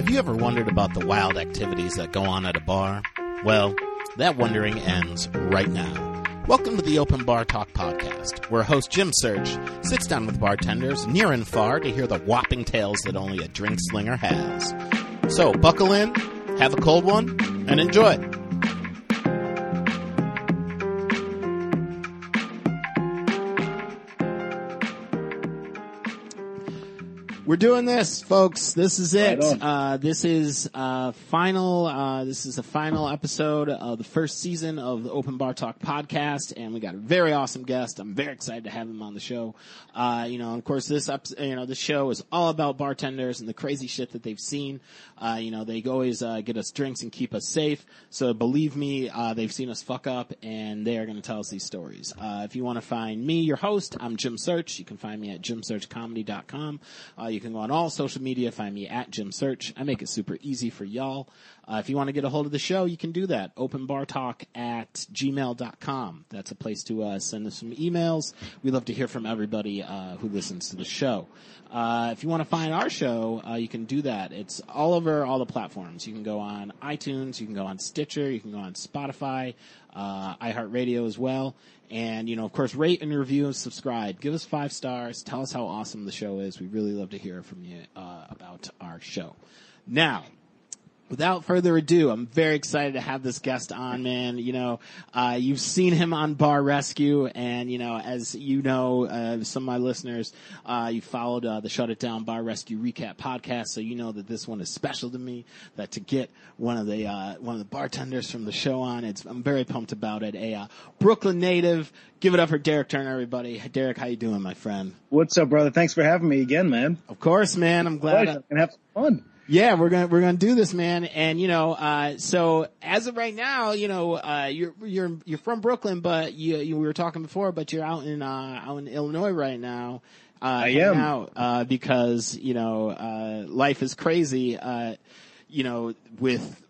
Have you ever wondered about the wild activities that go on at a bar? Well, that wondering ends right now. Welcome to the Open Bar Talk podcast, where host Jim Search sits down with bartenders near and far to hear the whopping tales that only a drink slinger has. So buckle in, have a cold one, and enjoy. We're doing this, folks. This is it. Right uh, this is uh, final. Uh, this is the final episode of the first season of the Open Bar Talk podcast, and we got a very awesome guest. I'm very excited to have him on the show. Uh, you know, of course, this up, you know, this show is all about bartenders and the crazy shit that they've seen. Uh, you know, they always uh, get us drinks and keep us safe. So believe me, uh, they've seen us fuck up, and they are going to tell us these stories. Uh, if you want to find me, your host, I'm Jim Search. You can find me at jimsearchcomedy.com. Uh, you can go on all social media, find me at Jim Search. I make it super easy for y'all. Uh, if you want to get a hold of the show, you can do that. Openbartalk at gmail.com. That's a place to uh, send us some emails. We love to hear from everybody uh, who listens to the show. Uh, if you want to find our show, uh, you can do that. It's all over all the platforms. You can go on iTunes, you can go on Stitcher, you can go on Spotify, uh, iHeartRadio as well. And, you know, of course, rate and review and subscribe. Give us five stars. Tell us how awesome the show is. We really love to hear from you uh, about our show. Now, without further ado, I'm very excited to have this guest on, man. You know, uh, you've seen him on Bar Rescue, and you know, as you know, uh, some of my listeners, uh, you followed uh, the Shut It Down Bar Rescue recap podcast, so you know that this one is special to me. That to get one of the uh, one of the bartenders from the show on, it's I'm very pumped about it. A uh, Brooklyn native. Give it up for Derek Turner, everybody. Derek, how you doing, my friend? What's up, brother? Thanks for having me again, man. Of course, man. I'm glad. Pleasure. Gonna have fun. Yeah, we're gonna we're gonna do this, man. And you know, uh, so as of right now, you know, uh, you're you're you're from Brooklyn, but you, you we were talking before, but you're out in uh, out in Illinois right now. Uh, I am. out uh, because you know uh, life is crazy. Uh, you know, with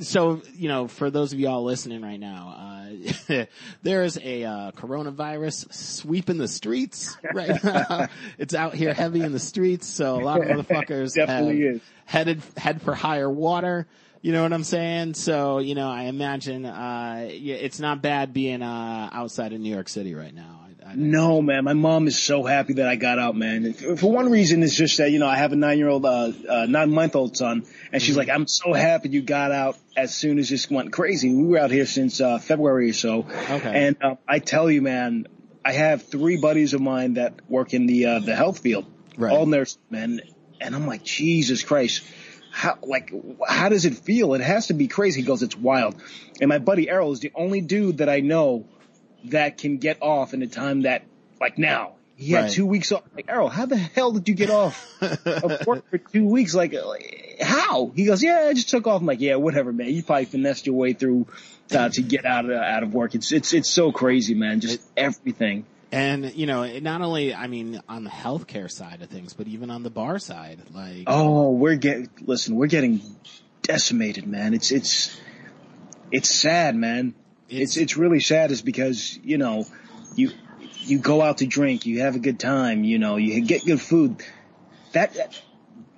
so you know, for those of y'all listening right now, uh, there is a uh, coronavirus sweeping the streets right now. it's out here heavy in the streets, so a lot of motherfuckers Definitely have is. Headed head for higher water. You know what I'm saying? So you know, I imagine uh, yeah, it's not bad being uh, outside of New York City right now. I, I, No, man. My mom is so happy that I got out, man. For one reason, it's just that you know I have a nine-year-old, uh, uh, nine-month-old son, and she's like, "I'm so happy you got out as soon as this went crazy." We were out here since uh, February or so, Okay. and uh, I tell you, man, I have three buddies of mine that work in the uh, the health field, Right. all nurses, man, and I'm like, Jesus Christ. How like how does it feel? It has to be crazy. He goes, it's wild. And my buddy Errol is the only dude that I know that can get off in a time that like now. He had Right. two weeks off. Like Errol, how the hell did you get off of work for two weeks? Like, like, how? He goes, yeah, I just took off. I'm like, yeah, whatever, man. You probably finessed your way through uh, to get out of out of work. It's it's it's so crazy, man. Just everything. And you know, not only I mean on the healthcare side of things, but even on the bar side, like Oh, we're getting listen, we're getting decimated, man. It's it's it's sad, man. It's it's really sad is because, you know, you you go out to drink, you have a good time, you know, you get good food. That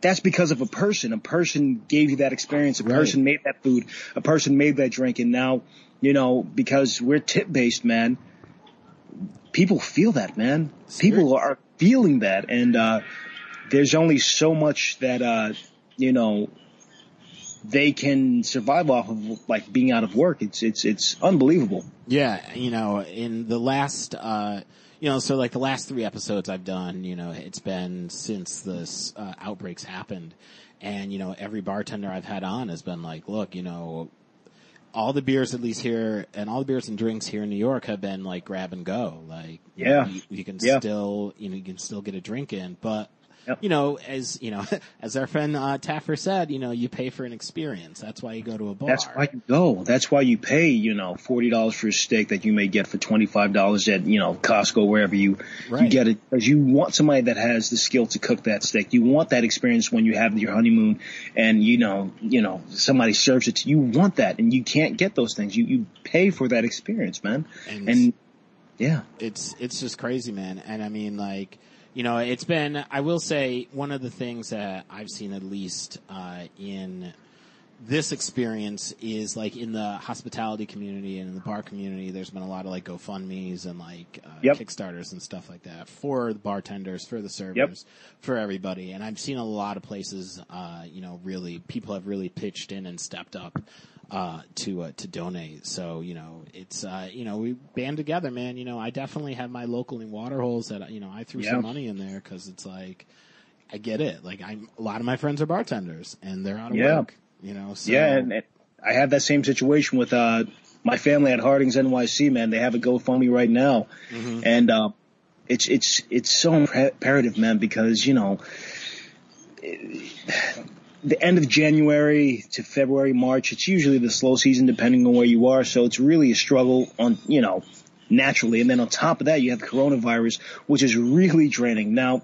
that's because of a person. A person gave you that experience. A Right. person made that food. A person made that drink. And now, you know, because we're tip based, man, people feel that, man. People are feeling that. And, uh, there's only so much that, uh, you know, they can survive off of like being out of work. It's, it's, it's unbelievable. Yeah, you know, in the last, uh, you know, so like the last three episodes I've done, you know, it's been since this uh, outbreaks happened, and you know, every bartender I've had on has been like, look, you know, all the beers at least here, and all the beers and drinks here in New York have been like grab and go, like Yeah. you, you can Yeah. still, you know, you can still get a drink in, but. Yep. You know, as you know, as our friend uh, Taffer said, you know, you pay for an experience. That's why you go to a bar. That's why you go. That's why you pay, you know, forty dollars for a steak that you may get for twenty five dollars at, you know, Costco, wherever you Right. you get it. Because you want somebody that has the skill to cook that steak. You want that experience when you have your honeymoon and you know, you know, somebody serves it to you. You want that and you can't get those things. You you pay for that experience, man. And- And Yeah. It's it's just crazy, man. And I mean, like, you know, it's been. I will say one of the things that I've seen at least uh, in this experience is like in the hospitality community and in the bar community. There's been a lot of like GoFundmes and like uh, Yep. Kickstarters and stuff like that for the bartenders, for the servers, Yep. for everybody. And I've seen a lot of places, uh, you know, really people have really pitched in and stepped up uh, to uh, to donate. So you know, it's uh, you know we band together, man. You know, I definitely have my local in water holes that you know I threw Yeah. some money in there because it's like I get it. Like I'm a lot of my friends are bartenders and they're out of Yeah. work. You know, so Yeah, and, and I have that same situation with uh my family at Harding's NYC. Man, they have a GoFundMe right now, and uh, it's it's it's so imperative, man, because you know. The end of January to February, March, it's usually the slow season depending on where you are. So it's really a struggle on, you know, naturally. And then on top of that, you have coronavirus, which is really draining. Now,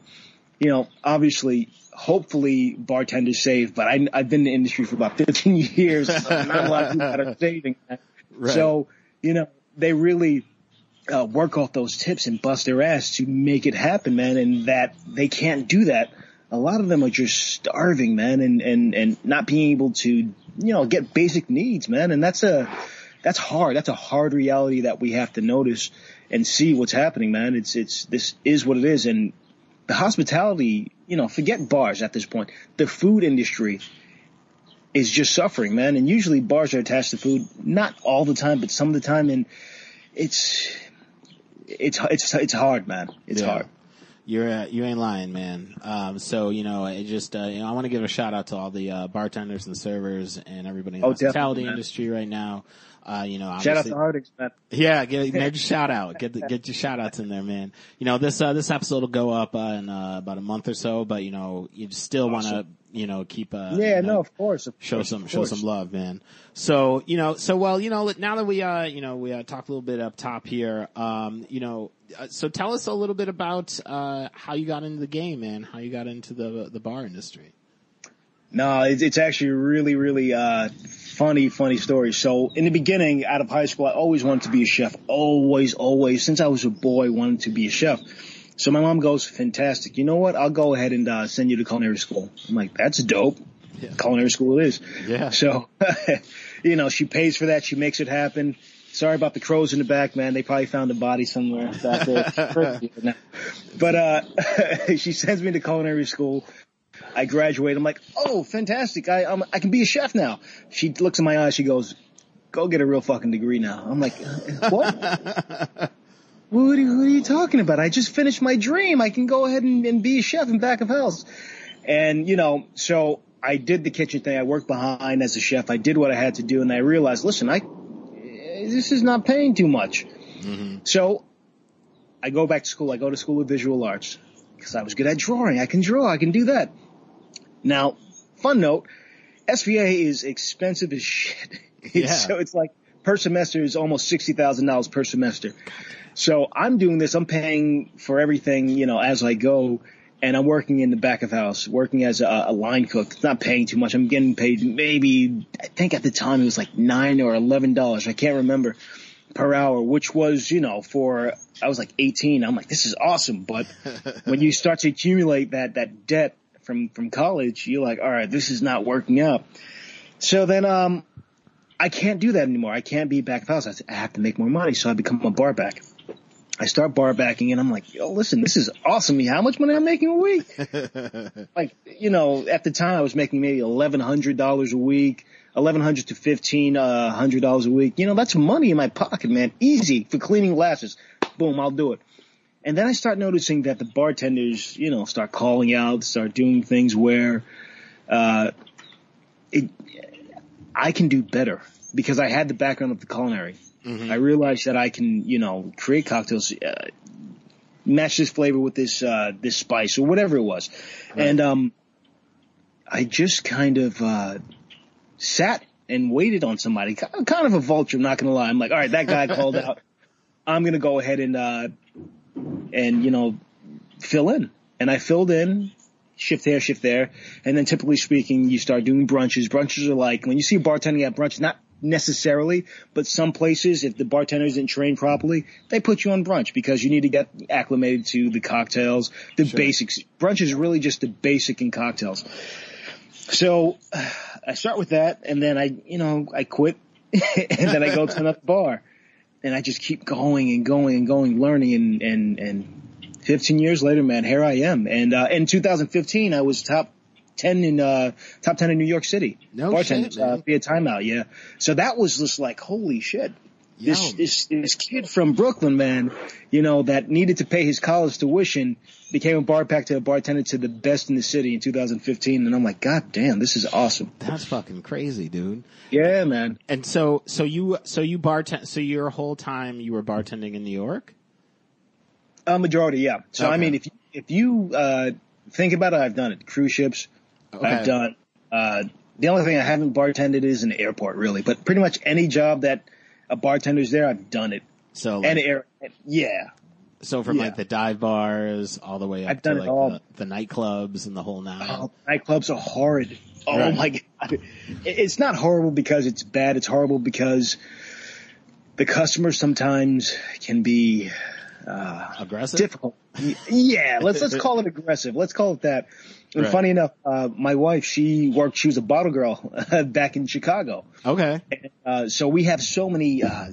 you know, obviously, hopefully bartenders save, but I, I've been in the industry for about 15 years. So not a lot of people that are saving. Right. So, you know, they really uh, work off those tips and bust their ass to make it happen, man. And that they can't do that. A lot of them are just starving, man, and, and, and not being able to, you know, get basic needs, man. And that's a, that's hard. That's a hard reality that we have to notice and see what's happening, man. It's, it's, this is what it is. And the hospitality, you know, forget bars at this point. The food industry is just suffering, man. And usually bars are attached to food, not all the time, but some of the time. And it's, it's, it's, it's hard, man. It's Yeah. hard. You're uh, you ain't lying, man. Um, so you know, it just uh, you know, I want to give a shout out to all the uh, bartenders and servers and everybody in the Oh, hospitality man. industry right now. Uh, you know, Shout out to Harding's, man. Yeah, get major shout out. Get the, get your shout outs in there, man. You know, this uh, this episode will go up uh, in uh, about a month or so, but you know, you still want to Awesome. you know keep uh, Yeah, you know, no, of course. Of show course, some show some love, man. So you know, so well, you know, now that we uh, you know, we uh, talked a little bit up top here, um, you know, uh, so tell us a little bit about uh, how you got into the game, man. How you got into the the bar industry. No, it's, it's actually a really, really, uh, funny, funny story. So in the beginning, out of high school, I always wanted to be a chef. Always, always. Since I was a boy, wanted to be a chef. So my mom goes, fantastic. You know what? I'll go ahead and, uh, send you to culinary school. I'm like, that's dope. Yeah. Culinary school it is. Yeah. So, you know, she pays for that. She makes it happen. Sorry about the crows in the back, man. They probably found a body somewhere back there. but, uh, she sends me to culinary school. I graduate. I'm like, oh, fantastic. I, I'm, I can be a chef now. She looks in my eyes. She goes, go get a real fucking degree now. I'm like, what? what, are you, what are you talking about? I just finished my dream. I can go ahead and, and be a chef in back of house. And, you know, so I did the kitchen thing. I worked behind as a chef. I did what I had to do. And I realized, listen, I, this is not paying too much. Mm-hmm. So I go back to school. I go to school of visual arts because I was good at drawing. I can draw. I can do that. Now, fun note, SVA is expensive as shit. Yeah. so it's like per semester is almost $60,000 per semester. So I'm doing this. I'm paying for everything, you know, as I go. And I'm working in the back of house, working as a, a line cook. It's not paying too much. I'm getting paid maybe, I think at the time it was like nine or eleven dollars. I can't remember per hour, which was, you know, for, I was like 18. I'm like, this is awesome. But when you start to accumulate that, that debt from, from college, you're like, all right, this is not working out. So then, um, I can't do that anymore. I can't be back of house. I said, I have to make more money. So I become a bar back. I start bar backing and I'm like, yo, listen, this is awesome. How much money I'm making a week? like, you know, at the time I was making maybe eleven hundred dollars a week, eleven hundred to fifteen uh, dollars a week. You know, that's money in my pocket, man. Easy for cleaning glasses. Boom, I'll do it. And then I start noticing that the bartenders, you know, start calling out, start doing things where, uh, it, I can do better because I had the background of the culinary. I realized that I can, you know, create cocktails, uh, match this flavor with this, uh, this spice or whatever it was. And, um, I just kind of, uh, sat and waited on somebody, kind kind of a vulture, I'm not gonna lie. I'm like, all right, that guy called out. I'm gonna go ahead and, uh, and, you know, fill in. And I filled in, shift here, shift there. And then typically speaking, you start doing brunches. Brunches are like, when you see bartending at brunch, not necessarily, but some places, if the bartender isn't trained properly, they put you on brunch because you need to get acclimated to the cocktails, the Sure. basics. Brunch is really just the basic in cocktails. So I start with that and then I, you know, I quit and then I go to another bar and I just keep going and going and going, learning and, and, and 15 years later, man, here I am. And, uh, in 2015, I was top 10 in, uh, top 10 in New York City. No Bartenders, shit, man. uh, via Time Out. Yeah. So that was just like, holy shit. This, this, this kid from Brooklyn, man, you know, that needed to pay his college tuition became a bar back to a bartender to the best in the city in 2015. And I'm like, God damn, this is awesome. That's fucking crazy, dude. Yeah, man. And so, so you, so you bartend, so your whole time you were bartending in New York? A majority, yeah. So I mean, if you, if you uh, think about it, I've done it. Cruise ships, Okay. I've done. Uh, the only thing I haven't bartended is an airport, really. But pretty much any job that a bartender's there, I've done it. So, like, And air, yeah, so from yeah. like the dive bars all the way up I've to done it like all. the, the nightclubs and the whole nine. oh, nightclubs are horrid. Oh Right. my god, it's not horrible because it's bad. It's horrible because the customers sometimes can be uh, Aggressive? difficult. Yeah, let's let's call it aggressive. Let's call it that. And Right. funny enough, uh, my wife she worked. She was a bottle girl back in Chicago. Okay. Uh, so we have so many, uh,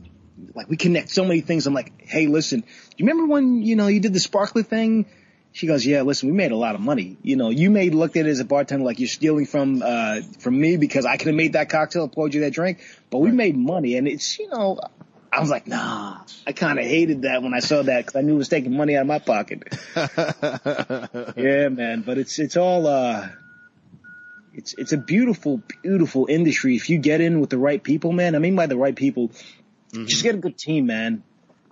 like we connect so many things. I'm like, hey, listen, do you remember when you know you did the sparkly thing? She goes, yeah, listen, we made a lot of money. You know, you made looked at it as a bartender like you're stealing from uh from me because I could have made that cocktail, poured you that drink, but we made money, and it's you know. I was like, nah. I kind of hated that when I saw that because I knew it was taking money out of my pocket. yeah, man. But it's it's all uh, it's it's a beautiful, beautiful industry if you get in with the right people, man. I mean by the right people, just get a good team, man.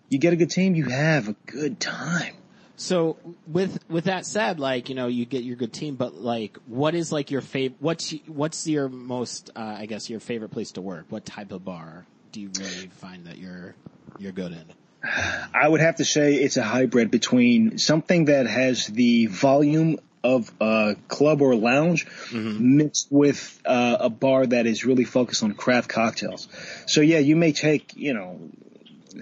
You get a good team, you have a good time. So with with that said, like you know, you get your good team, but like, what is like your favorite? What's what's your most? Uh, I guess your favorite place to work. What type of bar do you really find that you're you're good in? I would have to say it's a hybrid between something that has the volume of a club or lounge mixed with uh, a bar that is really focused on craft cocktails. So yeah, you may take, you know,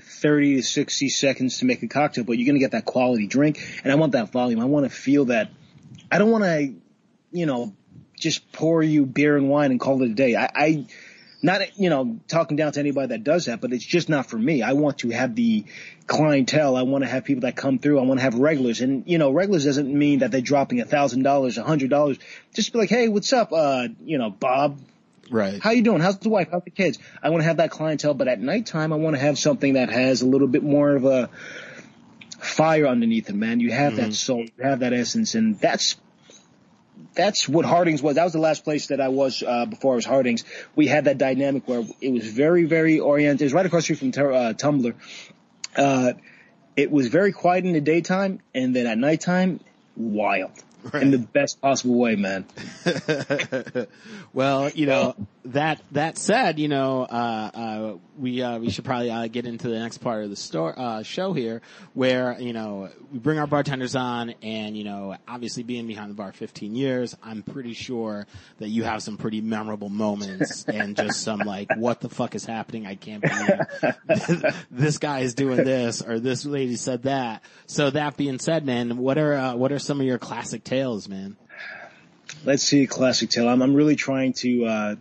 30 to 60 seconds to make a cocktail, but you're going to get that quality drink. And I want that volume. I want to feel that. I don't want to, you know, just pour you beer and wine and call it a day. I, I not, you know, talking down to anybody that does that, but it's just not for me. I want to have the clientele. I want to have people that come through. I want to have regulars. And, you know, regulars doesn't mean that they're dropping a thousand dollars, a hundred dollars. Just be like, hey, what's up? Uh, you know, Bob, Right. how you doing? How's the wife? How's the kids? I want to have that clientele, but at nighttime, I want to have something that has a little bit more of a fire underneath it, man. You have that soul, you have that essence, and that's that's what Hardings was. That was the last place that I was uh, before I was Hardings. We had that dynamic where it was very, very oriented. It was right across the street from uh, Tumblr. Uh, it was very quiet in the daytime, and then at nighttime, wild. In the best possible way, man. well, you know that that said, you know uh, uh, we uh, we should probably uh, get into the next part of the store uh, show here, where you know we bring our bartenders on, and you know obviously being behind the bar 15 years, I'm pretty sure that you have some pretty memorable moments and just some like what the fuck is happening? I can't believe this guy is doing this or this lady said that. So that being said, man, what are uh, what are some of your classic tales, man? Let's see, a classic tale. I'm, I'm really trying to, uh,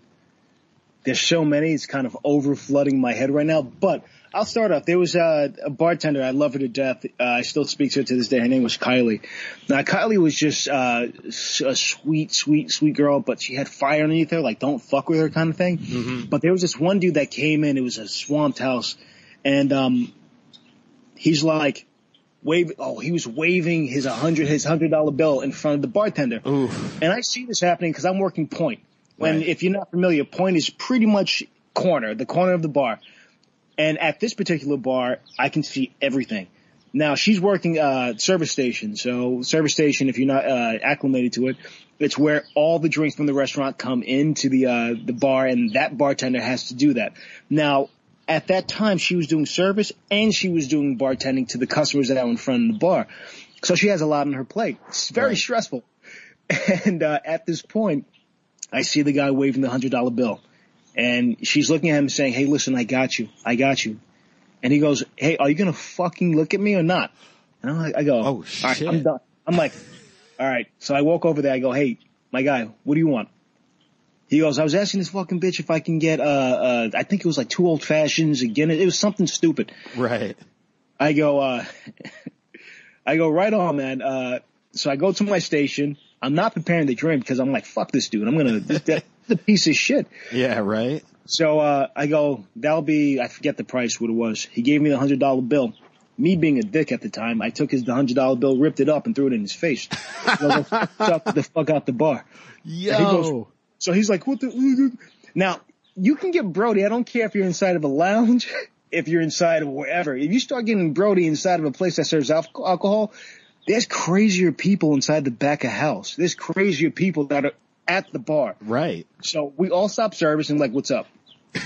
there's so many, it's kind of over flooding my head right now, but I'll start off. There was uh, a bartender, I love her to death. Uh, I still speak to her to this day. Her name was Kylie. Now, Kylie was just, uh, a sweet, sweet, sweet girl, but she had fire underneath her, like don't fuck with her kind of thing. But there was this one dude that came in, it was a swamped house, and, um, he's like, wave, oh, he was waving his hundred, his hundred dollar bill in front of the bartender. Oof. And I see this happening because I'm working point. When, Right. if you're not familiar, point is pretty much corner, the corner of the bar. And at this particular bar, I can see everything. Now she's working uh service station. So service station, if you're not uh, acclimated to it, it's where all the drinks from the restaurant come into the uh the bar, and that bartender has to do that. Now at that time, she was doing service and she was doing bartending to the customers that were in front of the bar. So she has a lot on her plate. It's very Right. stressful. And uh, at this point, I see the guy waving the hundred dollar bill. and she's looking at him saying, "Hey, listen, I got you, I got you," and he goes, "Hey, are you gonna fucking look at me or not?" And I'm like, I go, Oh, "All right, shit." I'm done." I'm like, "All right." So I walk over there. I go, "Hey, my guy, what do you want?" He goes, "I was asking this fucking bitch if I can get uh uh I think it was like two old fashions again. It was something stupid." Right. I go, uh, I go right on, man. Uh, so I go to my station. I'm not preparing the drink because I'm like, fuck this dude. I'm gonna, this, that's a piece of shit. Yeah, right? So, uh, I go, that'll be, I forget the price, what it was. He gave me the hundred dollar bill. Me being a dick at the time, I took his hundred dollar bill, ripped it up and threw it in his face. So I go, "Fuck the fuck out the bar. Yo. So he's like, what the, now you can get Brody. I don't care if you're inside of a lounge, if you're inside of wherever. If you start getting Brody inside of a place that serves alcohol, there's crazier people inside the back of house. There's crazier people that are at the bar. right. So we all stop service and like, what's up?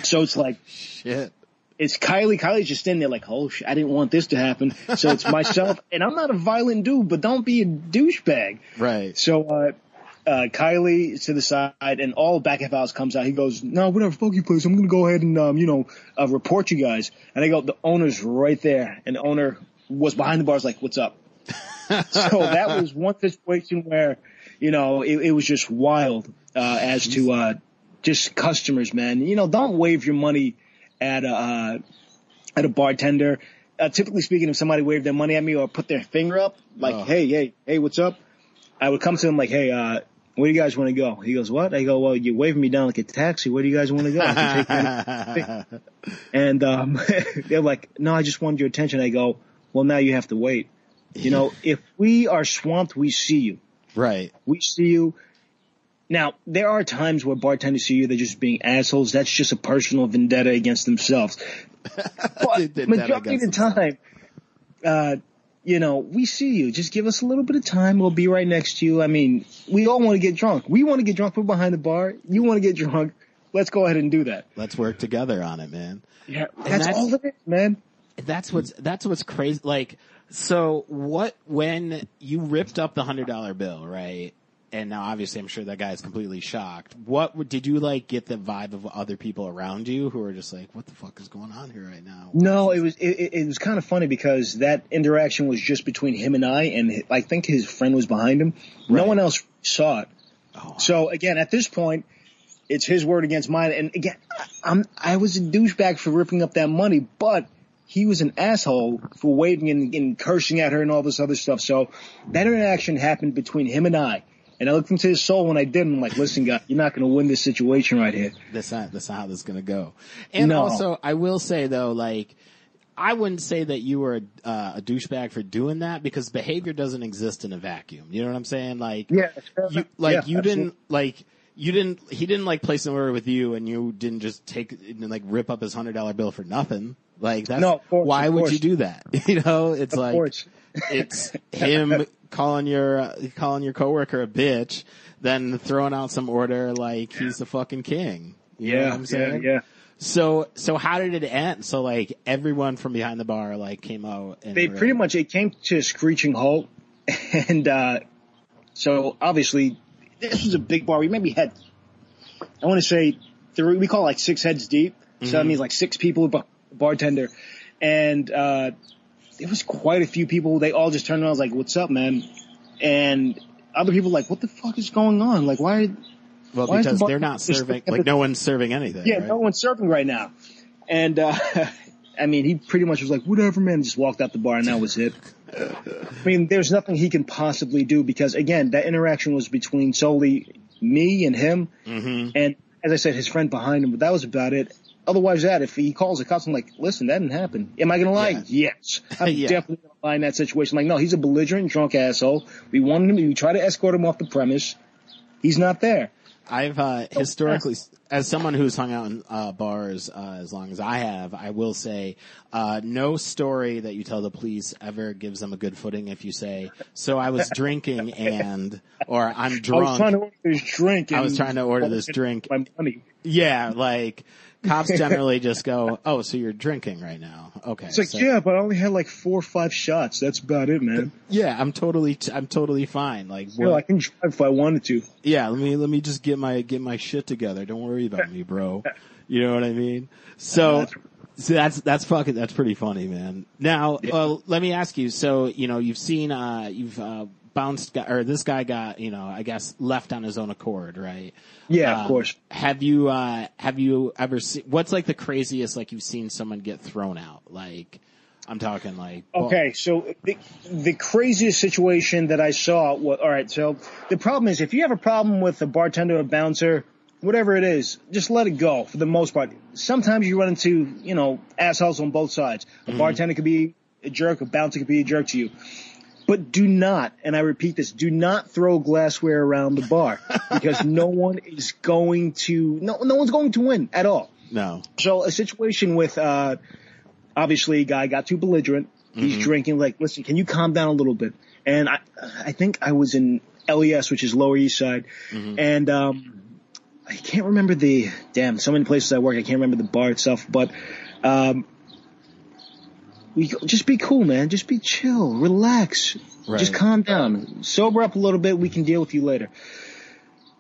So it's like, Shit. it's Kylie. Kylie's just in there like, oh shit, I didn't want this to happen. So it's myself and I'm not a violent dude, but don't be a douchebag. Right. So, uh, uh, Kylie to the side and all back of house comes out. He goes, no, whatever, fuck you please. I'm going to go ahead and, um, you know, uh, report you guys. And I go, the owner's right there. And the owner was behind the bars like, what's up? so that was one situation where, you know, it, it was just wild, uh, as to, uh, just customers, man. You know, don't wave your money at a, uh, at a bartender. Uh, typically speaking, if somebody waved their money at me or put their finger up, like, Oh. hey, hey, hey, what's up? I would come to them like, hey, uh, where do you guys want to go? He goes, what? I go, well, you're waving me down like a taxi. Where do you guys want to go? And, um, they're like, no, I just wanted your attention. I go, well, now you have to wait. You know, if we are swamped, we see you. right. We see you. Now, there are times where bartenders see you, they're just being assholes. That's just a personal vendetta against themselves. But majority of the time, uh, you know, we see you. Just give us a little bit of time. We'll be right next to you. I mean, we all want to get drunk. We want to get drunk. We're behind the bar. You want to get drunk. Let's go ahead and do that. Let's work together on it, man. Yeah, that's, that's- all it is, man. That's what's that's what's crazy. Like, so what? When you ripped up the hundred dollar bill, right? And now, obviously, I'm sure that guy is completely shocked. What did you like? Get the vibe of other people around you who are just like, "What the fuck is going on here right now?" No, it was it, it- was kind of funny because that interaction was just between him and I, and I think his friend was behind him. No one else saw it. Oh, So again, at this point, it's his word against mine. And again, I- I'm I was a douchebag for ripping up that money, but he was an asshole for waving and, and cursing at her and all this other stuff. So that interaction happened between him and I. And I looked into his soul when I did. And I'm like, listen, guy, you're not going to win this situation right here. that's not that's not how this is gonna go. And No. also, I will say though, like, I wouldn't say that you were a, uh, a douchebag for doing that because behavior doesn't exist in a vacuum. You know what I'm saying? Like, Yeah, you like you didn't like you didn't he didn't like place an order with you and you didn't just take and like rip up his hundred dollar bill for nothing. Like that's No, course, why would you do that? You know, it's Of like course. It's him calling your uh, calling your coworker a bitch, then throwing out some order like he's the fucking king. You Yeah, I'm saying? yeah, yeah. So so how did it end? So like everyone from behind the bar like came out and they pretty much it came to a screeching halt and uh so obviously this was a big bar we maybe had i want to say three we call it like six heads deep so that means like six people bartender and uh there was quite a few people they all just turned around and was like what's up man and other people like what the fuck is going on like why well why is the because they're not serving like no one's serving anything. yeah right? no one's serving right now and uh I mean, he pretty much was like, whatever, man, just walked out the bar and that was it. I mean, there's nothing he can possibly do because again, that interaction was between solely me and him. Mhm. And as I said, his friend behind him, but that was about it. Otherwise that, if he calls the cops, I'm like, listen, that didn't happen. Am I gonna lie? Yeah. Yes. I'm Yeah. definitely gonna lie in that situation. Like, no, he's a belligerent drunk asshole. We wanted him, we try to escort him off the premise. He's not there. I've uh, historically, as someone who's hung out in uh, bars uh, as long as I have, I will say, uh, no story that you tell the police ever gives them a good footing if you say, "So I was drinking and," or "I'm I was drunk." trying to order this drink. I was trying to order this drink. My money. yeah, like cops generally just go, "Oh, so you're drinking right now?" Okay, It's like, so- yeah, but I only had like four or five shots. That's about it, man. yeah, I'm totally, I'm totally fine. Like, well, I can drive if I wanted to. yeah, let me let me just get my get my shit together. Don't worry about me, bro. You know what I mean? So, so that's that's fucking that's pretty funny, man. Now, uh, let me ask you. So, you know, you've seen uh, you've uh, bounced or this guy got you know I guess left on his own accord, right? Yeah, Um, of course. Have you uh, have you ever seen what's like the craziest like you've seen someone get thrown out? Like, I'm talking like Okay, so the, the craziest situation that I saw was, alright, so the problem is if you have a problem with a bartender or bouncer, whatever it is, just let it go for the most part. Sometimes you run into, you know, assholes on both sides. A bartender could be a jerk, a bouncer could be a jerk to you. But do not, and I repeat this, do not throw glassware around the bar because no one is going to, no, no one's going to win at all. no. So a situation with, uh, obviously a guy got too belligerent. He's drinking like, listen, can you calm down a little bit? And I, I think I was in LES, which is Lower East Side. And, um, I can't remember the, damn, so many places I work, I can't remember the bar itself, but, um, we go, just be cool, man. Just be chill, relax, Right. just calm down, sober up a little bit. We can deal with you later.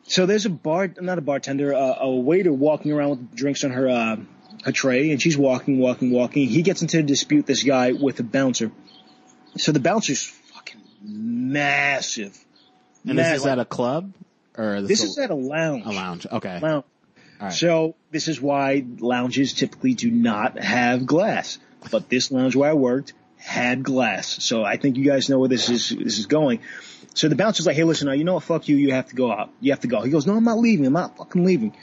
So there's a bar, not a bartender, uh, a waiter walking around with drinks on her, uh, her tray, and she's walking, walking, walking. He gets into a dispute, this guy, with a bouncer. So the bouncer's fucking massive. And this is Massive. at a club or This is at a lounge. a lounge? Okay. Lounge. All right. So this is why lounges typically do not have glass. But this lounge where I worked had glass. So I think you guys know where this is this is going. So the bouncer's like, hey, listen, now you know what? Fuck you. You have to go out. You have to go. He goes, no, I'm not leaving. I'm not fucking leaving.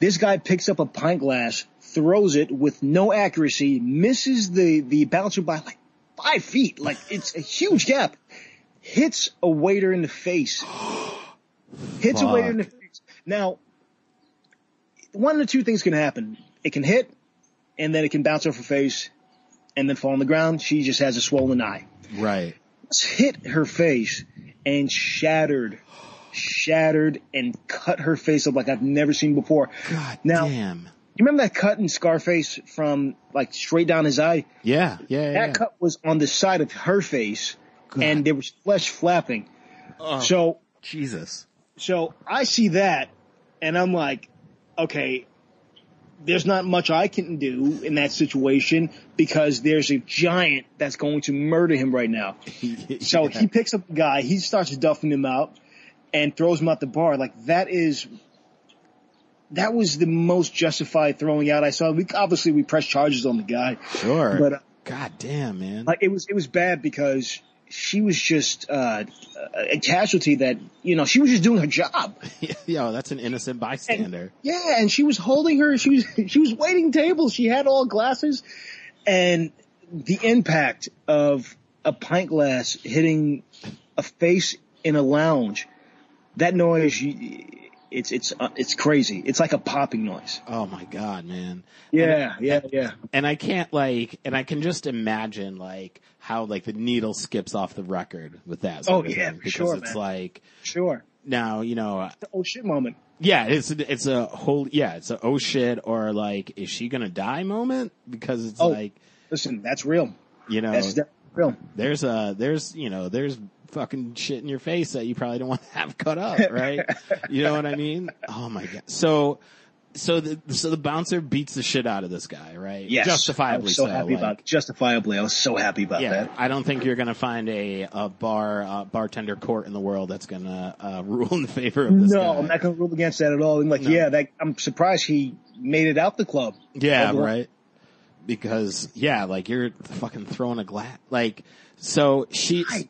This guy picks up a pint glass, throws it with no accuracy, misses the the bouncer by like five feet. Like it's a huge gap. Hits a waiter in the face. Hits a waiter in the face. Now, one of the two things can happen. It can hit, and then it can bounce off her face, and then fall on the ground. She just has a swollen eye. Right. It's hit her face and shattered, shattered and cut her face up like I've never seen before. God Now- damn. You remember that cut in Scarface from like straight down his eye? Yeah. Yeah. yeah, That yeah. cut was on the side of her face, God. and there was flesh flapping. Oh, So Jesus. So I see that and I'm like, okay, there's not much I can do in that situation because there's a giant that's going to murder him right now. So he picks up the guy, he starts duffing him out and throws him out the bar. Like that is, that was the most justified throwing out I saw. We obviously we pressed charges on the guy, Sure. but uh, God damn, man. like it was it was bad because she was just uh, a casualty that you know she was just doing her job. Yo, that's an innocent bystander. Yeah, and she was holding her. She was she was waiting tables. She had all glasses, and the impact of a pint glass hitting a face in a lounge, that noise, you- it's it's uh, it's crazy. It's like a popping noise. Oh my god, man. Yeah, yeah, yeah. And I can't like, and I can just imagine like how like the needle skips off the record with that. Oh, yeah, thing, for because sure, it's man. like Sure. now you know. The oh shit moment. Yeah, it's it's a whole yeah, it's a oh shit or like is she gonna die moment because it's Oh. like Listen, that's real. you know That's real. there's a there's you know there's fucking shit in your face that you probably don't want to have cut up, right? you know what I mean? Oh my god. So so the so the bouncer beats the shit out of this guy, right? Yes. Justifiably I was so, happy like, about justifiably. I was so happy about Yeah, that. I don't think you're gonna find a, a bar uh, bartender court in the world that's gonna uh, rule in favor of this No, guy. I'm not going to rule against that at all. I'm like, No. yeah, that I'm surprised he made it out the club. Yeah, Overall. right. Because yeah, like you're fucking throwing a glass. Like so she, Right.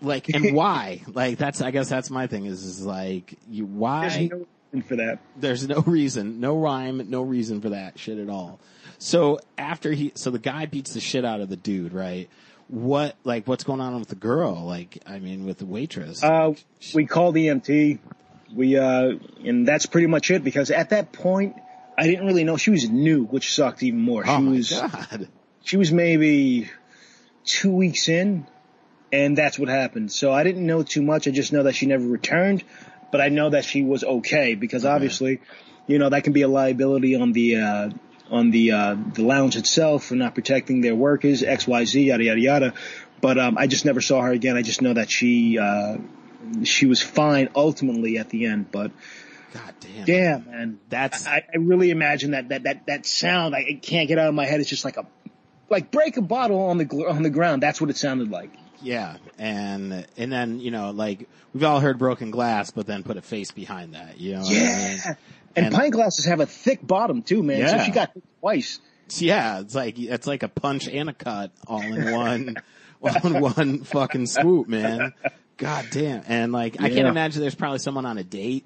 Like and why? Like that's I guess that's my thing is is like you why There's no reason for that. there's no reason, no rhyme, no reason for that shit at all. So after he, so the guy beats the shit out of the dude, right? What, like, what's going on with the girl? Like, I mean, with the waitress? Uh, we called EMT. We, uh, and that's pretty much it because at that point, I didn't really know she was new, which sucked even more. oh she my was, god! she was maybe two weeks in and that's what happened. So I didn't know too much. I just know that she never returned, but I know that she was okay because obviously, you know, that can be a liability on the, uh, on the, uh, the lounge itself for not protecting their workers, XYZ, yada, yada, yada. But, um, I just never saw her again. I just know that she, uh, she was fine ultimately at the end, but, God damn. Damn, man. That's I, I really imagine that that that that sound. I, I can't get out of my head. It's just like a like break a bottle on the on the ground. That's what it sounded like. Yeah, and and then you know like we've all heard broken glass, but then put a face behind that. You know. what I mean? Yeah. And, And- pint glasses have a thick bottom too, man. Yeah. So she got hit twice. Yeah, it's like it's like a punch and a cut all in one, all in one fucking swoop, man. God damn! And like, I can't imagine there's probably someone on a date.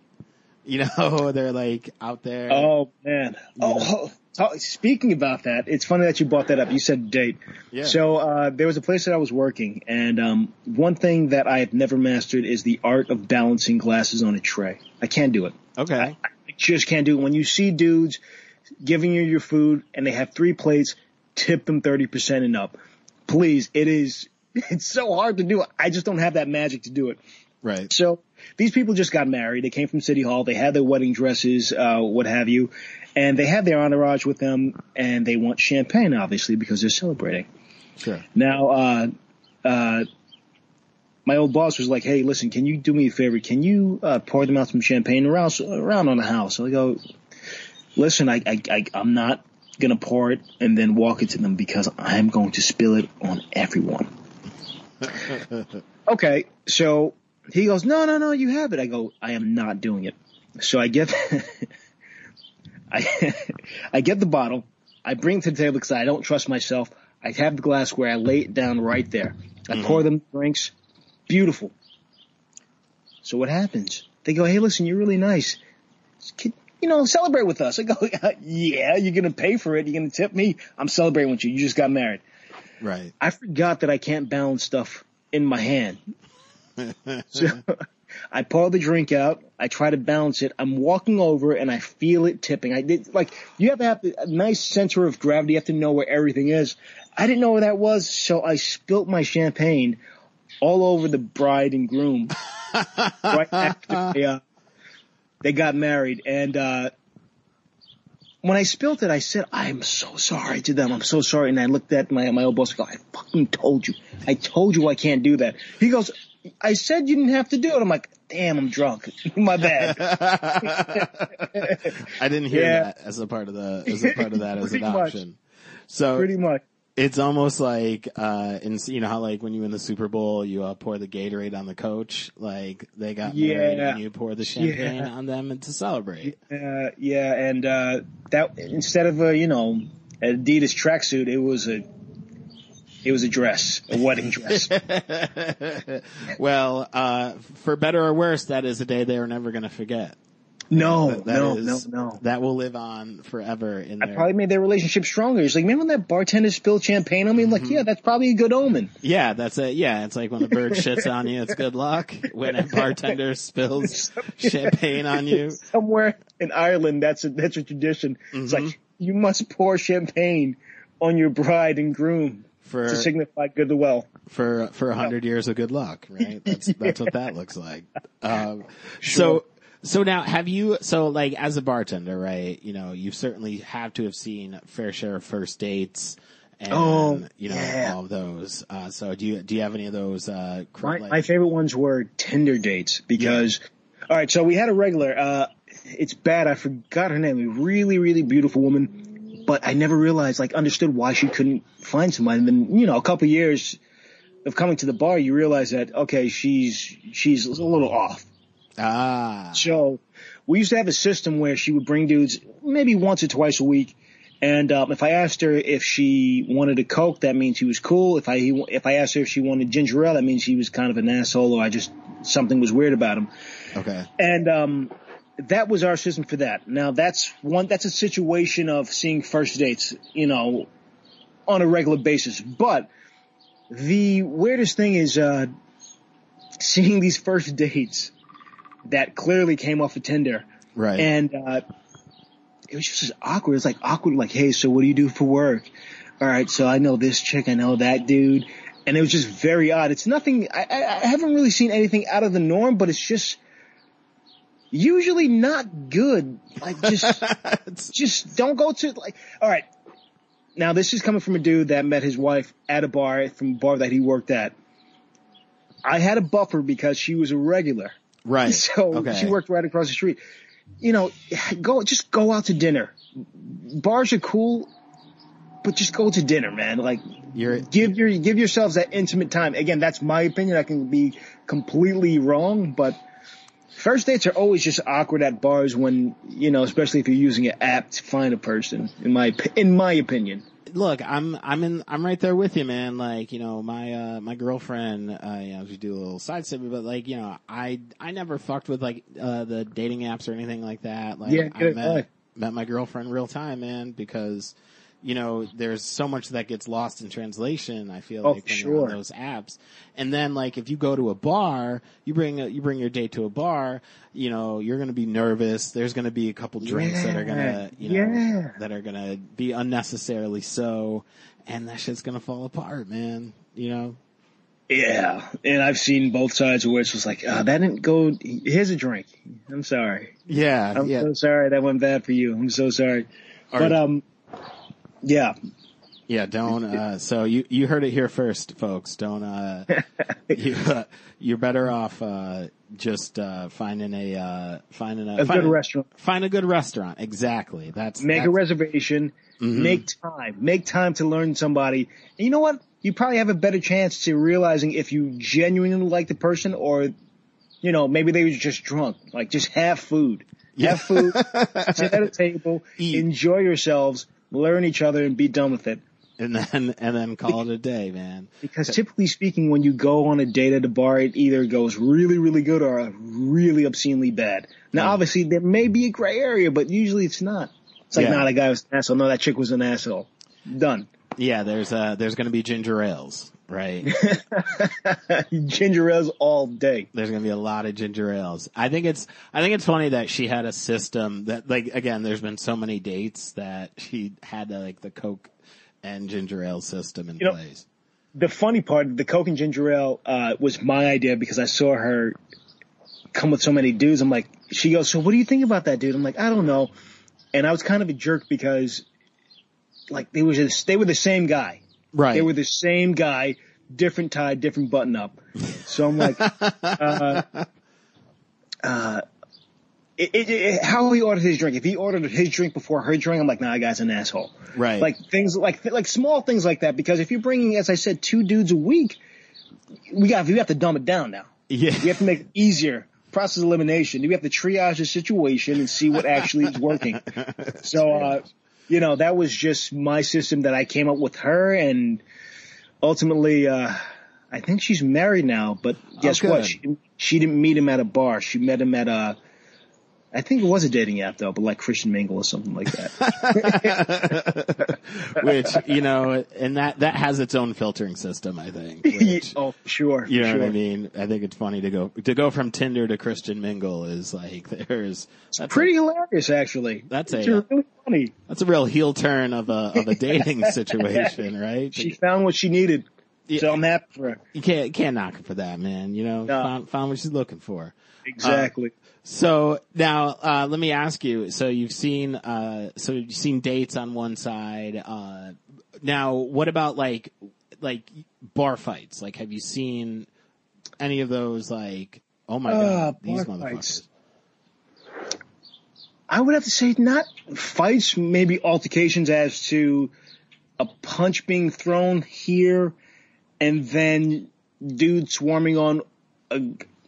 You know, they're like out there. Oh man. Oh, oh, speaking about that, it's funny that you brought that up. You said date. Yeah. So uh, there was a place that I was working, and um, one thing that I have never mastered is the art of balancing glasses on a tray. I can't do it. okay. I just can't do it. When you see dudes giving you your food and they have three plates, tip them 30% and up. Please, it is, it's so hard to do. I just don't have that magic to do it. Right. So these people just got married. They came from City Hall. They had their wedding dresses, uh, what have you. And they have their entourage with them and they want champagne, obviously, because they're celebrating. Sure. Now, uh, uh, my old boss was like, "Hey, listen, can you do me a favor? Can you uh, pour them out some champagne around around on the house?" So I go, "Listen, I, I, I I'm not gonna pour it and then walk it to them because I'm going to spill it on everyone." okay, so he goes, "No, no, no, you have it." I go, "I am not doing it." So I get, I, I get the bottle. I bring it to the table because I don't trust myself. I have the glassware. I lay it down right there. I mm-hmm. pour them drinks. Beautiful. So what happens? They go, hey, listen, you're really nice. Can, you know, celebrate with us. I go, yeah, you're going to pay for it. You're going to tip me. I'm celebrating with you. You just got married. Right. I forgot that I can't balance stuff in my hand. so I pour the drink out. I try to balance it. I'm walking over and I feel it tipping. I did like you have to have a nice center of gravity. You have to know where everything is. I didn't know where that was, so I spilt my champagne all over the bride and groom right after they, uh, they got married. And uh, when I spilt it, I said, "I'm so sorry to them. I'm so sorry." And I looked at my my old boss. and go, "I fucking told you. I told you I can't do that." He goes, "I said you didn't have to do it." I'm like, "Damn, I'm drunk. my bad." I didn't hear Yeah. that as a part of the as a part of that as an option. So Pretty much. It's almost like uh in you know how like when you win the Super Bowl you uh, pour the Gatorade on the coach like they got married and you pour the champagne Yeah. on them and to celebrate. Uh, yeah, and uh, that instead of a you know Adidas tracksuit, it was a it was a dress, a wedding dress. well, uh for better or worse, that is a day they are never going to forget. No, That- that no, is- no, no. That will live on forever in I their probably made their relationship stronger. He's like, man, when that bartender spilled champagne on me, I'm like, Mm-hmm. yeah, that's probably a good omen. Yeah, that's it. Yeah, it's like when a bird shits on you, it's good luck. When a bartender spills champagne on you, Somewhere in Ireland, that's a that's a tradition. It's Mm-hmm. like you must pour champagne on your bride and groom for to signify goodwill. for for a hundred years of good luck, right? That's that's what that looks like. Um, So so now have you so like as a bartender, right? You know, you certainly have to have seen fair share of first dates. And, Oh, you know, yeah. all of those. Uh, so do you, do you have any of those, uh, My, like- my favorite ones were Tinder dates because, all right, so we had a regular. Uh, it's bad. I forgot her name. A really, really beautiful woman, but I never realized, like, understood why she couldn't find somebody. And then, you know, a couple years of coming to the bar, you realize that okay, she's she's a little off. Ah, So we used to have a system where she would bring dudes maybe once or twice a week. And um, if I asked her if she wanted a coke, that means she was cool. If I if I asked her if she wanted ginger ale, that means she was kind of an asshole, or I just something was weird about him. okay. And um, that was our system for that. Now that's one. That's a situation of seeing first dates, you know, on a regular basis. But the weirdest thing is uh, seeing these first dates that clearly came off of Tinder, Right. and uh, it was just awkward. It's like awkward, like, hey, so what do you do for work? All right, so I know this chick, I know that dude, and it was just very odd. It's nothing. I, I, I haven't really seen anything out of the norm, but it's just usually not good. Like just just don't go to like all right. Now this is coming from a dude that met his wife at a bar from a bar that he worked at. I had a buffer because she was a regular. Right. So okay. she worked right across the street. you know, go just go out to dinner. Bars are cool, but just go to dinner, man. Like You're give your give yourselves that intimate time. Again, that's my opinion. I can be completely wrong, but first dates are always just awkward at bars when you know, especially if you're using an app to find a person. In my in my opinion, look, I'm I'm in I'm right there with you, man. Like, you know, my uh my girlfriend, uh you know, we do a little side step, but like, you know, I I never fucked with like uh the dating apps or anything like that. Like Yeah, I met met my girlfriend real time, man, because you know, there's so much that gets lost in translation. I feel Oh, like when you're on those apps, and then like if you go to a bar, you bring a, you bring your date to a bar, you know, you're going to be nervous. There's going to be a couple drinks that are going to, you know, Yeah. that are going to be unnecessarily so, and that shit's going to fall apart, man. You know, yeah. And I've seen both sides where it's just like, ah, that didn't go. Here's a drink. I'm sorry. yeah, I'm yeah. so sorry that went bad for you. I'm so sorry. All but um, yeah, Yeah, don't. Uh, so you you heard it here first, folks. Don't. Uh, you, uh, you're better off uh, just uh, finding a uh, finding a, a find good restaurant. Find a good restaurant. Exactly. That's Make a reservation. Mm-hmm. Make time. Make time to learn somebody. And you know what? You probably have a better chance to realizing if you genuinely like the person or, you know, maybe they were just drunk. Like just have food. Have food. sit at a table. Eat. Enjoy yourselves. Learn each other and be done with it. and then and then call it a day, man. Because typically speaking, when you go on a date at a bar, it either goes really, really good or really obscenely bad. Now, Yeah. obviously, there may be a gray area, but usually it's not. It's like, Yeah. nah, that guy was an asshole. No, that chick was an asshole. Done. Yeah, there's uh there's going to be ginger ales, right? Ginger ales all day. there's going to be a lot of ginger ales. I think it's I think it's funny that she had a system that like again there's been so many dates that she had like the Coke and ginger ale system in You know- place. The funny part, the Coke and ginger ale, uh, was my idea because I saw her come with so many dudes. I'm like, she goes, so what do you think about that dude? I'm like, I don't know. And I was kind of a jerk because like they were just, they were the same guy. Right. They were the same guy, different tie, different button up. So I'm like, uh, uh, it, it, it, how he ordered his drink. If he ordered his drink before her drink, I'm like, nah, that guy's an asshole. Right. Like things like like small things like that. Because if you're bringing, as I said, two dudes a week, we got we have to dumb it down now. yeah. We have to make it easier. Process elimination. We have to triage the situation and see what actually is working. So, uh, you know, that was just my system that I came up with her and ultimately, uh, I think she's married now, but guess good. what? She, she didn't meet him at a bar. She met him at a, I think it was a dating app though, but like Christian Mingle or something like that. which you know, and that that has its own filtering system. I think. Which, oh, sure. you know sure. what I mean? I think it's funny to go to go from Tinder to Christian Mingle is like there's that's Pretty A, hilarious, actually. That's it's a- really funny. that's a real heel turn of a of a dating situation, right? She found what she needed, so I'm happy for her. you can't can't knock her for that, man. You know, No. found found what she's looking for. Exactly. So now, uh, let me ask you. So you've seen, uh, so you've seen dates on one side. Uh, now, what about like, like bar fights? Like, have you seen any of those? Like, oh my Uh, god, these motherfuckers. fights. I would have to say not fights, maybe altercations as to a punch being thrown here and then dudes swarming on a,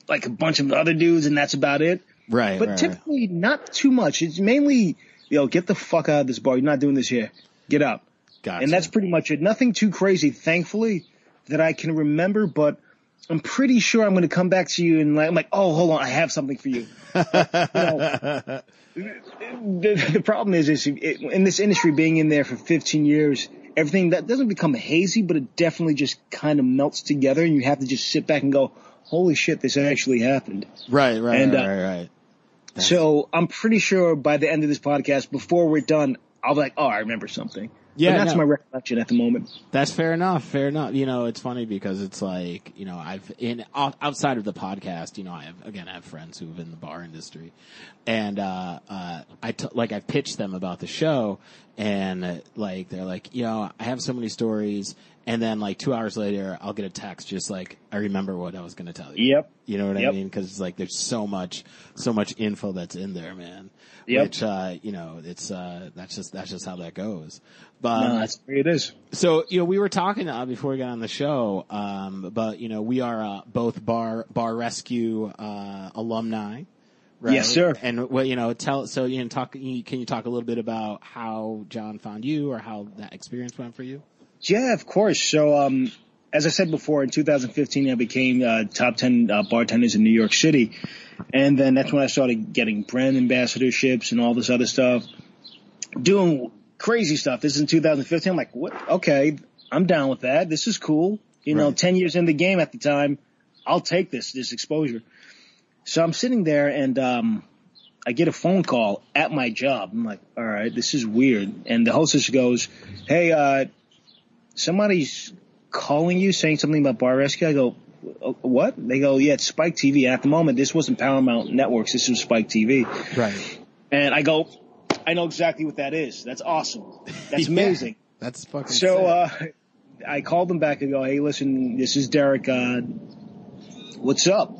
like a bunch of other dudes and that's about it. Right, But right, right. typically not too much. It's mainly, yo, get the fuck out of this bar. You're not doing this here. Get out. Gotcha. And that's pretty much it. Nothing too crazy, thankfully, that I can remember, but I'm pretty sure I'm going to come back to you and like, I'm like, oh, hold on, I have something for you. You know, the, the problem is, is it, in this industry, being in there for 15 years, everything that doesn't become hazy, but it definitely just kind of melts together, and you have to just sit back and go, holy shit, this actually happened. right, right, and, right, uh, right, right. So I'm pretty sure by the end of this podcast, before we're done, I'll be like, oh, I remember something. Yeah, but that's no. my recollection at the moment. That's fair enough. Fair enough. You know, it's funny because it's like, you know, I've in outside of the podcast, you know, I have again, I have friends who have in the bar industry, and uh, uh, I t- like I've pitched them about the show, and uh, like they're like, you know, I have so many stories, And then like two hours later, I'll get a text just like, I remember what I was going to tell you. Yep. You know what I Yep. mean? Cause it's like there's so much, so much info that's in there, man. Yep. Which, uh, you know, it's, uh, that's just, that's just how that goes. But, No, that's the way it is. so, you know, we were talking uh, before we got on the show, um, but you know, we are uh, both bar bar rescue uh, alumni. Right? Yes, sir. And what you know, tell so you know, talk. Can you talk a little bit about how Jon found you, or how that experience went for you? Yeah, of course. So, um, as I said before, in 2015, I became uh, top 10 uh, bartenders in New York City. And then that's when I started getting brand ambassadorships and all this other stuff, doing crazy stuff. This is in 2015. I'm like, what? Okay, I'm down with that. This is cool. You know, Right. 10 years in the game at the time, I'll take this, this exposure. So I'm sitting there and, um, I get a phone call at my job. I'm like, all right, this is weird. And the hostess goes, Hey, uh, somebody's calling you saying something about Bar Rescue. I go, "Uh, what? They go, yeah, it's Spike TV. At the moment, this wasn't Paramount Networks. This was Spike TV. Right. And I go, I know exactly what that is. That's awesome. That's amazing. That's fucking. So, uh, I called them back and go, hey, listen, this is Derek. Uh, what's up?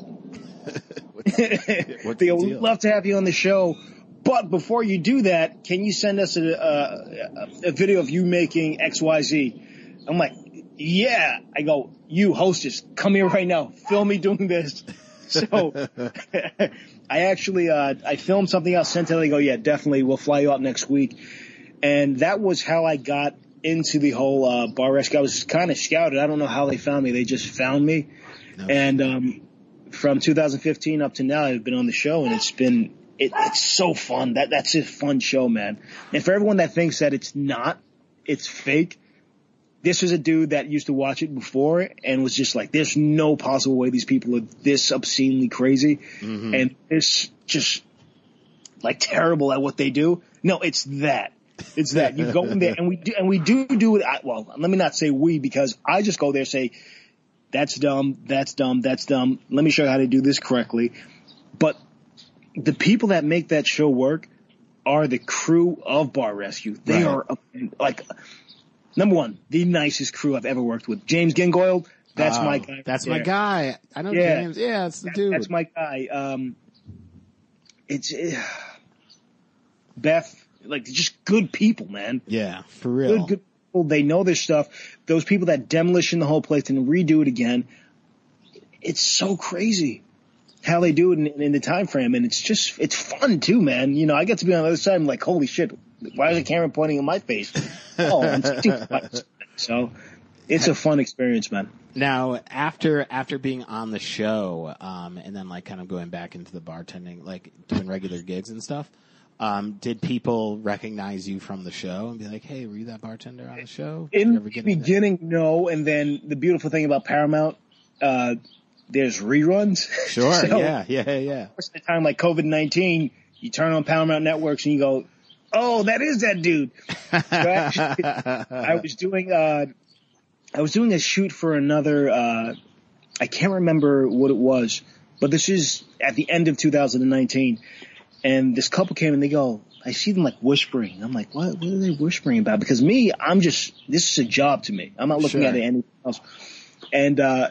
They we'd deal?" love to have you on the show. But before you do that, can you send us a, a, a video of you making XYZ? I'm like, yeah. I go, you hostess, come here right now. Film me doing this. So I actually, uh, I filmed something else, sent it. They go, yeah, definitely. We'll fly you out next week. And that was how I got into the whole, uh, bar rescue. I was kind of scouted. I don't know how they found me. They just found me. No. And, um, from 2015 up to now, I've been on the show and it's been, it, it's so fun. That, that's a fun show, man. And for everyone that thinks that it's not, it's fake, this was a dude that used to watch it before and was just like, there's no possible way these people are this obscenely crazy mm-hmm. and it's just like terrible at what they do. No, it's that. It's that you go in there and we do, and we do do it. I- Well, let me not say we because I just go there and say, that's dumb, that's dumb, that's dumb. Let me show you how to do this correctly. But the people that make that show work are the crew of Bar Rescue. They Right. are like number one, the nicest crew I've ever worked with. James Gingoyle, that's Oh, my guy. That's right my guy. I know Yeah. James. Yeah, that's the That- dude. That's my guy. Um, it's uh, Beth, like just good people, man. yeah, for real. Good, good people. They know their stuff. Those people that demolition the whole place and redo it again. It's so crazy how they do it in, in the time frame, and it's just it's fun too, man. You know, I get to be on the other side. I'm like, holy shit! Why is the camera pointing in my face? Oh, so it's a fun experience, man. Now, after after being on the show, um, and then like kind of going back into the bartending, like doing regular gigs and stuff, um, did people recognize you from the show and be like, "Hey, were you that bartender on the show?" Did In the that? beginning, no, and then the beautiful thing about Paramount, uh, there's reruns. Sure. so, yeah. Yeah. Yeah. Most of the time, like COVID nineteen, you turn on Paramount Networks and you go, "Oh, that is that dude." So actually, I was doing, uh, I was doing a shoot for another. Uh, I can't remember what it was, but this is at the end of 2019, and this couple came and they go. I see them like whispering. I'm like, what? What are they whispering about? Because me, I'm just this is a job to me. I'm not looking Sure. at anything else. And uh,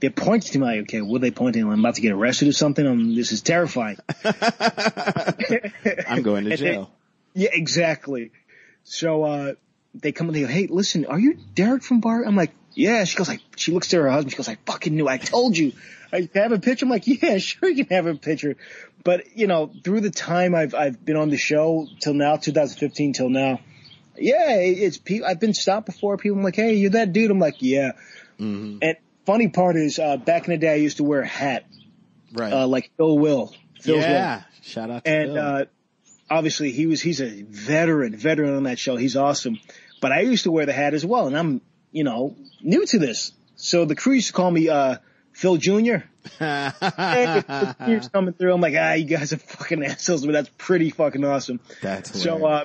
they're pointing to me like, okay, what are they pointing? I'm about to get arrested or something. Um, this is terrifying. I'm going to And they- jail. Yeah, exactly. So uh they come and they go, Hey, listen, are you Derek from Bar? I'm like, Yeah. She goes like she looks to her husband, she goes, I fucking knew, I told you. I have a picture. I'm like, Yeah, sure you can have a picture. But you know, through the time I've I've been on the show till now, 2015 till now, yeah, it's people I've been stopped before, people I'm like, Hey, you're that dude. I'm like, Yeah. hmm And funny part is uh back in the day I used to wear a hat, Right. uh like Phil Will. Phil Wills. yeah. Shout out to And uh, obviously he was he's a veteran, veteran on that show. He's awesome. But I used to wear the hat as well, and I'm you know new to this. So the crew used to call me uh, Phil Jr. Hey, coming through. I'm like, ah, you guys are fucking assholes, but that's pretty fucking awesome. That's So uh,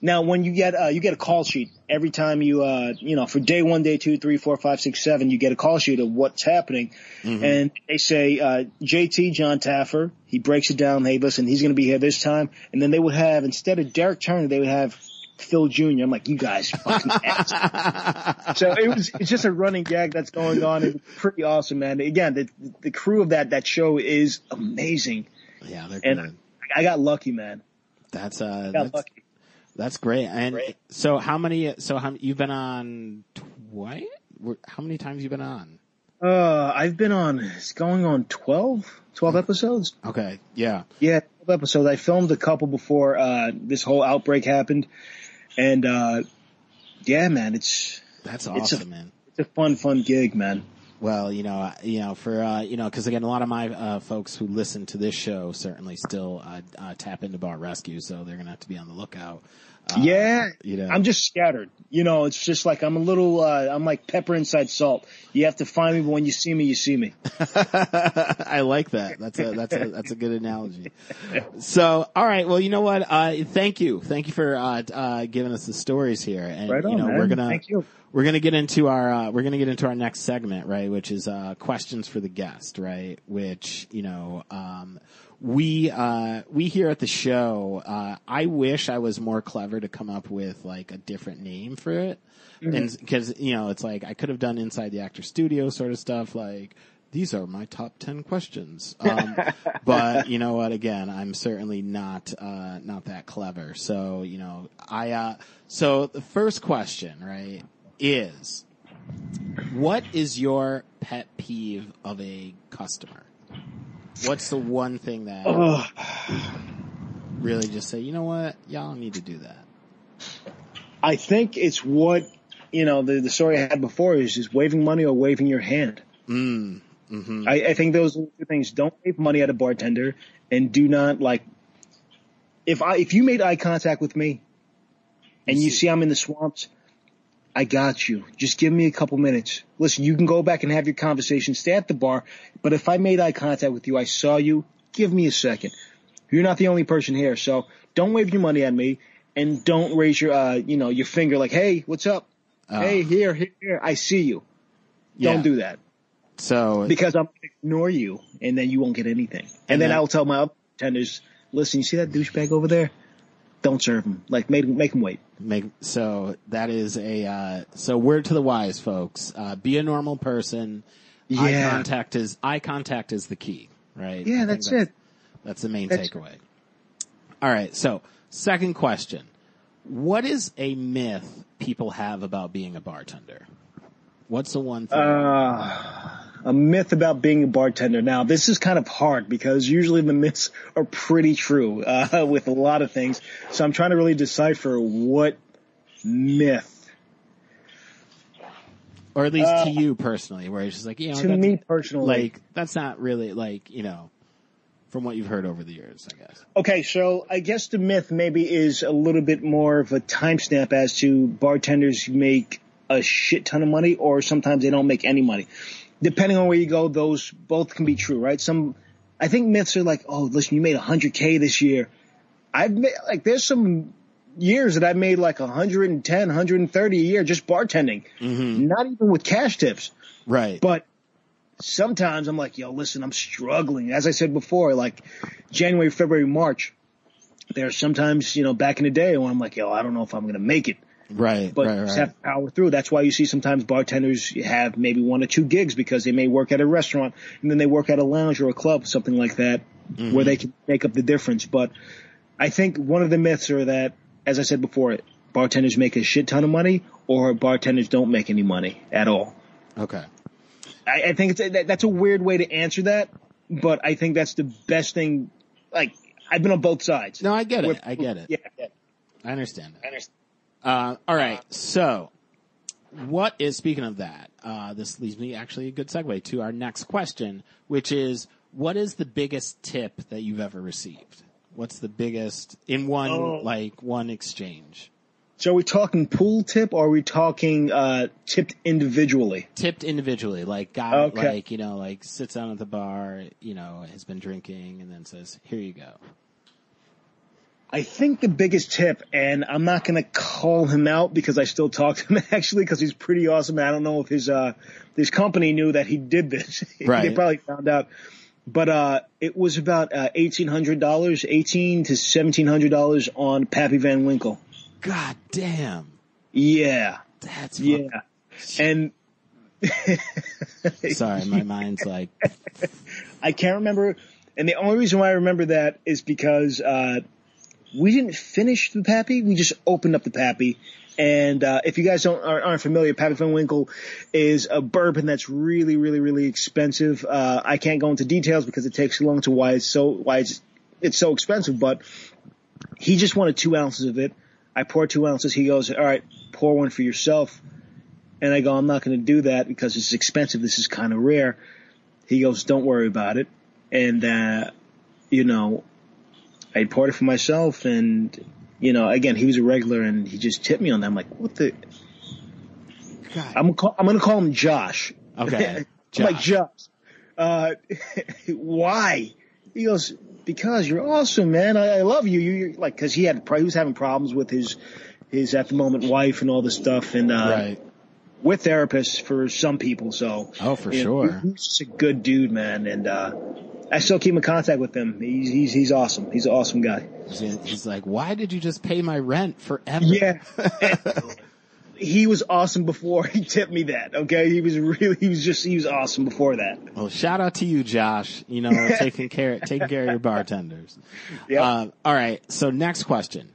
now when you get uh, you get a call sheet every time you uh, you know for day one, day two, three, four, five, six, seven, you get a call sheet of what's happening, Mhm. and they say uh, JT Jon Taffer. He breaks it down. Hey, listen, he's going to be here this time, and then they would have instead of Derek Turner, they would have Phil Jr. I'm like, you guys fucking ass. so it was, it's just a running gag that's going on. It's pretty awesome, man. Again, the, the crew of that, that show is amazing. Yeah, they're And good. I got lucky, man. That's uh, got that's, lucky. That's great. And Great. so, how many? So, how you've been on twice? How many times you been on? Uh, I've been on, it's going on 12, 12 episodes. Okay, yeah, Yeah, 12 episodes. I filmed a couple before, uh, this whole outbreak happened. And, uh, yeah, man, it's, that's It's a- awesome, man. it's a fun, fun gig, man. Well, you know, uh, you know, for uh, you know, because again, a lot of my uh, folks who listen to this show certainly still uh, uh, tap into Bar Rescue, so they're gonna have to be on the lookout. Uh, yeah. you know, I'm just scattered. You know, it's just like I'm a little, uh, I'm like pepper inside salt. You have to find me, but when you see me, you see me. I like that. That's a that's a that's a good analogy. So, all right. Well, you know what? Uh, thank you, thank you for uh, uh, giving us the stories here, and Right on, you know, man. we're gonna Thank you. we're gonna get into our uh, we're gonna get into our next segment, right? Which is uh, questions for the guest, right? Which you know, um, we uh, we here at the show. Uh, I wish I was more clever to come up with like a different name for it, and because you know, it's like I could have done inside the actor studio sort of stuff, like. These are my top ten questions, um, but you know what? Again, I'm certainly not uh, not that clever. So you know, I uh, so the first question, right, is what is your pet peeve of a customer? What's the one thing that Ugh. really just say, you know what, y'all need to do that? I think it's what, you know, the, the story I had before is just waving money or waving your hand. Mm. hmm I, I think those are the two things. Don't wave money at a bartender and do not like, if I, if you made eye contact with me and you see I'm in the swamps, I got you. Just give me a couple minutes. Listen, you can go back and have your conversation, stay at the bar, but if I made eye contact with you, I saw you, give me a second. You're not the only person here, so don't wave your money at me and don't raise your, uh, you know, your finger like, hey, what's up? Uh, hey, here, here, here, I see you. Don't Yeah. do that So because I'm going to ignore you and then you won't get anything. And, And then that- I'll tell my other tenders, listen, you see that douchebag over there? Don't serve them. Like, make, make him wait. make so that is a uh, so word to the wise, folks. Uh, be a normal person. Eye Yeah. contact is eye contact is the key, right? Yeah, think that's it. That's the main That's- takeaway. All right. So, second question. What is a myth people have about being a bartender? What's the one thing? Uh, a myth about being a bartender. Now, this is kind of hard because usually the myths are pretty true, uh, with a lot of things. So I'm trying to really decipher what myth. or at least to you personally, where it's just like, you know, uh, To me personally. like, that's not really like, you know, from what you've heard over the years, I guess. Okay, so I guess the myth maybe is a little bit more of a timestamp as to bartenders make a shit ton of money or sometimes they don't make any money. Depending on where you go, those both can be mm-hmm. true, right? Some, I think myths are like, oh, listen, you made 100k this year. I've made, like, there's some years that I've made like 110, 130 a year just bartending. Mm-hmm. Not even with cash tips. Right. But sometimes I'm like, yo, listen, I'm struggling. As I said before, like January, February, March, there are sometimes, you know, back in the day when I'm like, yo, I don't know if I'm going to make it, right. but right. Right. have to power through. That's why you see sometimes bartenders have maybe one or two gigs because they may work at a restaurant and then they work at a lounge or a club, something like that, Mm-hmm. where they can make up the difference. But I think one of the myths are that, as I said before, bartenders make a shit ton of money or bartenders don't make any money at all. Okay. I, I think it's a, that, that's a weird way to answer that, but I think that's the best thing. Like I've been on both sides. No, I get it. I get it. Yeah. I understand it. I understand. Uh, all right. So, what is speaking of that? Uh, this leads me actually a good segue to our next question, which is, what is the biggest tip that you've ever received? What's the biggest in one Oh. like one exchange? So are we talking pool tip or are we talking uh, tipped individually? Tipped individually, like guy, Okay. like you know, like sits down at the bar, you know, has been drinking, and then says, "Here you go." I think the biggest tip, and I'm not going to call him out because I still talk to him actually because he's pretty awesome. I don't know if his uh, his company knew that he did this. Right. they probably found out. But uh, it was about uh, eighteen hundred dollars, eighteen to seventeen hundred dollars on Pappy Van Winkle. God damn. Yeah. That's Yeah. And Sorry, my mind's like I can't remember. And the only reason why I remember that is because, uh, we didn't finish the Pappy. We just opened up the Pappy. And, uh, if you guys don't, aren't, aren't familiar, Pappy Van Winkle is a bourbon that's really, really, really expensive. Uh, I can't go into details because it takes too long to why it's so, why it's, it's so expensive, but he just wanted two ounces of it. I pour two ounces. He goes, all right, pour one for yourself. And I go, I'm not going to do that because it's expensive. This is kind of rare. He goes, don't worry about it. And, uh, you know, I poured it for myself and, you know, again, he was a regular and he just tipped me on that. I'm like, what the? God. I'm gonna call, I'm gonna call him Josh. Okay. I'm like, Josh. Josh, uh, why? He goes, because you're awesome, man. I, I love you. You, you're like, cause he had, he was having problems with his, his at the moment wife and all this stuff. And, uh, Right. we're therapists for some people. So, Oh, for know, sure. he's just a good dude, man. And, uh, I still keep in contact with him. He's, he's, he's awesome. He's an awesome guy. He's like, why did you just pay my rent forever? Yeah. he was awesome before he tipped me that. Okay. He was really, he was just, he was awesome before that. Well, shout out to you, Josh. You know, taking care taking care of your bartenders. Yep. Um, all right. So next question: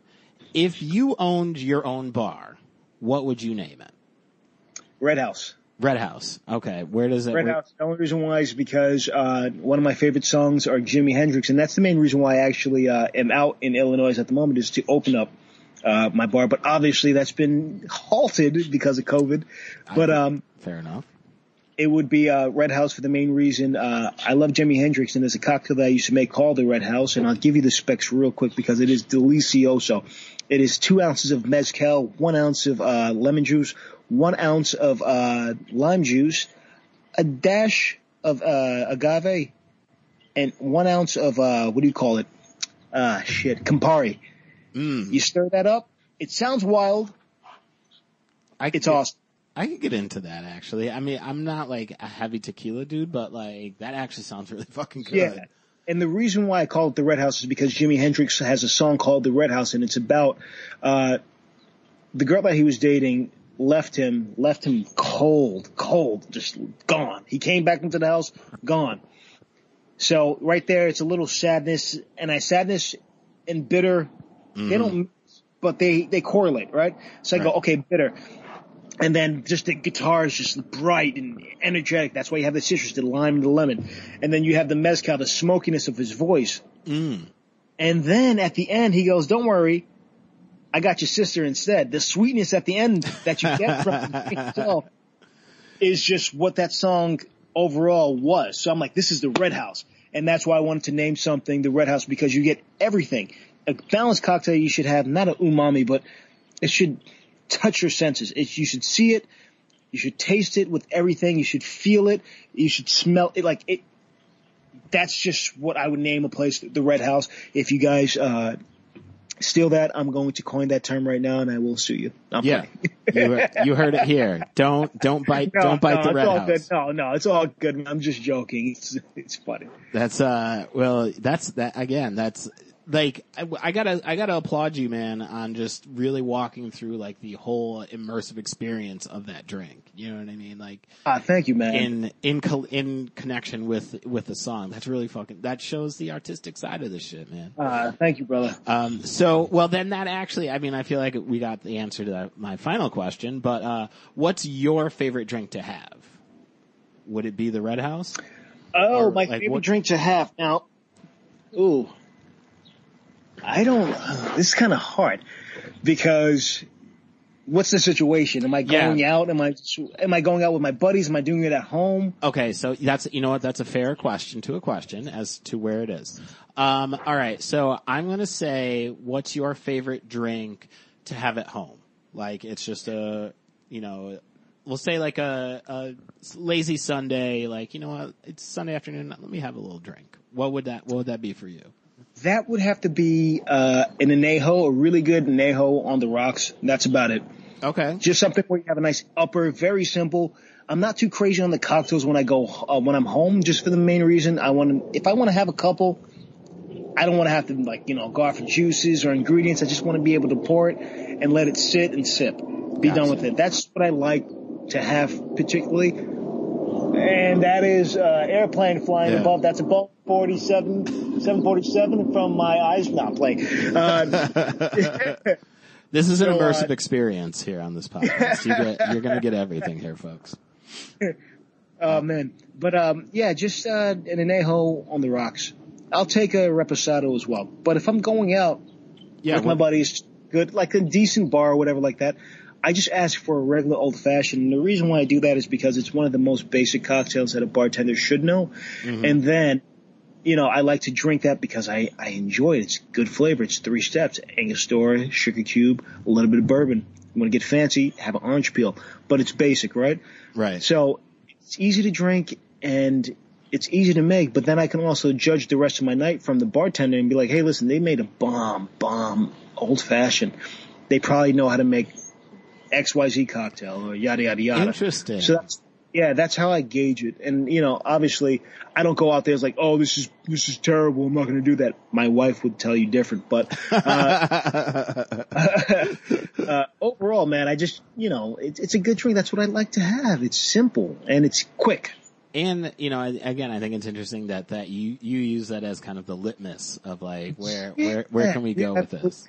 If you owned your own bar, what would you name it? Red House. Red House. Okay. Where does it? Red House. The only reason why is because uh, one of my favorite songs are Jimi Hendrix, and that's the main reason why I actually uh, am out in Illinois at the moment is to open up uh, my bar. But obviously that's been halted because of COVID. But um, Fair enough. it would be uh, Red House for the main reason. Uh, I love Jimi Hendrix, and there's a cocktail that I used to make called the Red House, and I'll give you the specs real quick because it is delicioso. It is two ounces of mezcal, one ounce of uh, lemon juice, one ounce of uh, lime juice, a dash of uh, agave, and one ounce of uh, what do you call it? Ah, shit, Campari. Mm. You stir that up. It sounds wild. I It's get- awesome. I could get into that actually. I mean, I'm not like a heavy tequila dude, but like that actually sounds really fucking good. Yeah. And the reason why I call it the Red House is because Jimi Hendrix has a song called The Red House and it's about, uh, the girl that he was dating left him, left him cold, cold, just gone. He came back into the house, gone. So right there, it's a little sadness and I sadness and bitter, they don't, but they, they correlate, right? So I go, okay, bitter. And then just the guitar is just bright and energetic. That's why you have the citrus, the lime, and the lemon. And then you have the mezcal, the smokiness of his voice. Mm. And then at the end, he goes, don't worry. I got your sister instead. The sweetness at the end that you get from itself is just what that song overall was. So I'm like, this is the Red House. And that's why I wanted to name something the Red House because you get everything. A balanced cocktail you should have, not an umami, but it should touch your senses. It, you should see it. You should taste it with everything. You should feel it. You should smell it. Like it, that's just what I would name a place, the Red House. If you guys, uh, steal that, I'm going to coin that term right now and I will sue you. I'm Yeah, you, heard- you heard it here. Don't don't bite No, don't bite no, the red house. Good. No, no, it's all good. I'm just joking. It's it's funny. That's uh well that's that again that's like I, I gotta I gotta applaud you man on just really walking through like the whole immersive experience of that drink. You know what I mean? Like Ah, thank you, man. in in co- in connection with with the song. That's really fucking that shows the artistic side of this shit, man. uh, thank you, brother. Um, so, well, then that actually, I mean, I feel like we got the answer to that, my final question, but, uh, what's your favorite drink to have? Would it be the Red House? Oh, Or, my like, favorite what- drink to have now. Ooh, I don't. uh, this is kind of hard because what's the situation? Am I Yeah. going out? Am I am I going out with my buddies? Am I doing it at home? Okay, so that's, you know what, that's a fair question to a question as to where it is. Um, alright, so I'm gonna say, what's your favorite drink to have at home? Like, it's just a, you know, we'll say like a, a lazy Sunday, like, you know what, it's Sunday afternoon, let me have a little drink. What would that, what would that be for you? That would have to be uh, an anejo, a really good anejo on the rocks. That's about it. Okay. Just something where you have a nice upper, very simple. I'm not too crazy on the cocktails when I go uh, when I'm home, just for the main reason I want to. If I want to have a couple, I don't want to have to like, you know, go out for juices or ingredients. I just want to be able to pour it and let it sit and sip. Be Gotcha. done with it. That's what I like to have particularly. And that is, uh, airplane flying Yeah. above. That's a Boeing 47, 747 from my eyes. Not playing. Uh, This is an So, uh, immersive experience here on this podcast. You get, you're going to get everything here, folks. Oh man, but um, yeah, just uh, an anejo on the rocks. I'll take a reposado as well. But if I'm going out Yeah, with my buddies, good, like a decent bar or whatever like that, I just ask for a regular old fashioned. And the reason why I do that is because it's one of the most basic cocktails that a bartender should know. Mm-hmm. And then, you know, I like to drink that because I, I enjoy it. It's good flavor. It's three steps. Angostura, sugar cube, a little bit of bourbon. You want to get fancy, have an orange peel. But it's basic, right? right. So it's easy to drink and it's easy to make, but then I can also judge the rest of my night from the bartender and be like, hey, listen, they made a bomb, bomb old fashioned. They probably know how to make XYZ cocktail or yada, yada, yada. Interesting. So that's, yeah, that's how I gauge it. And, you know, obviously I don't go out there as like, oh, this is, this is terrible. I'm not going to do that. My wife would tell you different, but, uh, uh, overall, man, I just, you know, it's it's a good drink. That's what I like to have. It's simple and it's quick. And you know, again, I think it's interesting that that you you use that as kind of the litmus of like where where where can we go Yeah, with this?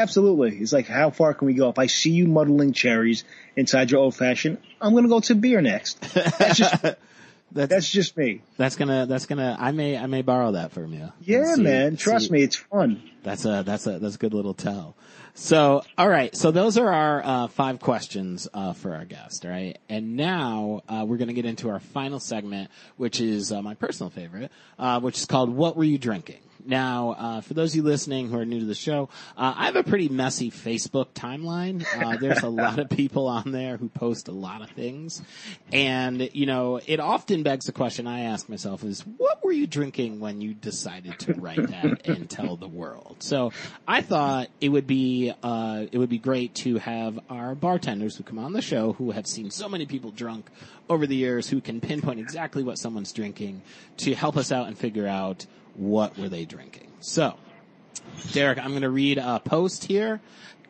Absolutely. It's like, how far can we go? If I see you muddling cherries inside your old fashioned, I'm going to go to beer next. That's just, That's that's just me. that's gonna that's gonna I may I may borrow that from you. Yeah, see- man. Trust see- me. It's fun. That's a that's a that's a good little tell. So, all right. So those are our uh, five questions uh, for our guest. All right, and now uh, we're going to get into our final segment, which is uh, my personal favorite, uh, which is called "What Were You Drinking." Now, uh, for those of you listening who are new to the show, uh, I have a pretty messy Facebook timeline. Uh, there's a lot of people on there who post a lot of things, and you know, it often begs the question I ask myself: Is what were you drinking when you decided to write that and tell the world? So, I thought it would be uh, it would be great to have our bartenders who come on the show who have seen so many people drunk over the years who can pinpoint exactly what someone's drinking to help us out and figure out what were they drinking. So, Derek, I'm going to read a post here.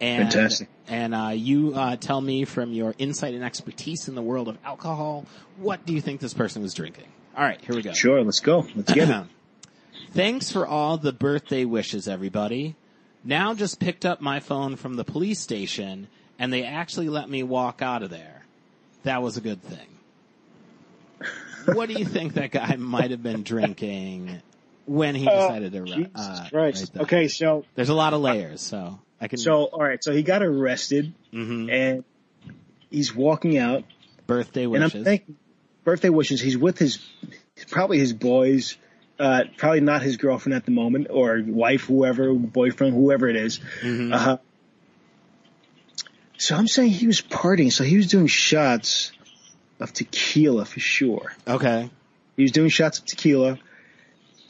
And, Fantastic. And uh, you uh, tell me from your insight and expertise in the world of alcohol, what do you think this person was drinking? All right, here we go. Sure. Let's go. Let's get it. Thanks for all the birthday wishes, everybody. Now just picked up my phone from the police station and they actually let me walk out of there. That was a good thing. what do you think that guy might have been drinking when he decided to Jesus uh, that? Okay. So, There's a lot of layers, so I can. so, all right. So he got arrested Mhm. and he's walking out birthday and wishes. I'm thinking birthday wishes. He's with his, probably his boys, uh, probably not his girlfriend at the moment or wife, whoever, boyfriend, whoever it is. Mhm. Uh, so I'm saying he was partying. So he was doing shots of tequila for sure. Okay. He was doing shots of tequila.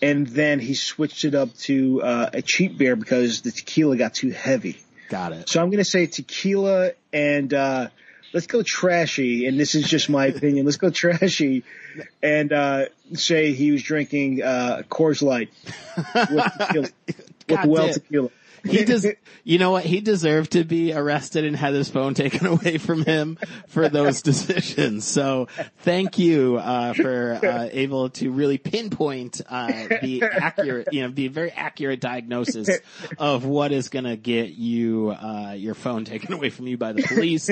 And then he switched it up to uh, a cheap beer because the tequila got too heavy. Got it. So I'm going to say tequila and uh, let's go trashy. And this is just my opinion. Let's go trashy and uh, say he was drinking uh, Coors Light with tequila, with well tequila. He does. You know what? He deserved to be arrested and had his phone taken away from him for those decisions. So thank you uh, for uh, able to really pinpoint uh, the accurate, you know, the very accurate diagnosis of what is going to get you uh, your phone taken away from you by the police,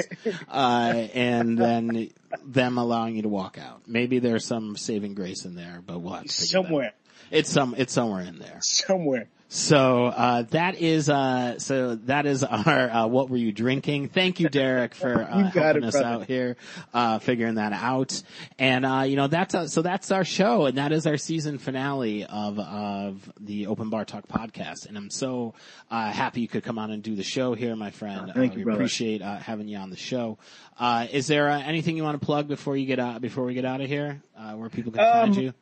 uh, and then them allowing you to walk out. Maybe there's some saving grace in there, but we'll have to. Somewhere, It's some. It's somewhere in there. somewhere. So uh, that is uh, so that is our uh, what were you drinking? Thank you, Derek, for uh, helping it, us brother. out here, uh, figuring that out. And uh, you know that's uh so that's our show, and that is our season finale of of the Open Bar Talk podcast. And I'm so uh, happy you could come on and do the show here, my friend. Thank you, we brother. appreciate uh, having you on the show. Uh, is there uh, anything you want to plug before you get out before we get out of here? Uh, where people can find Um, you?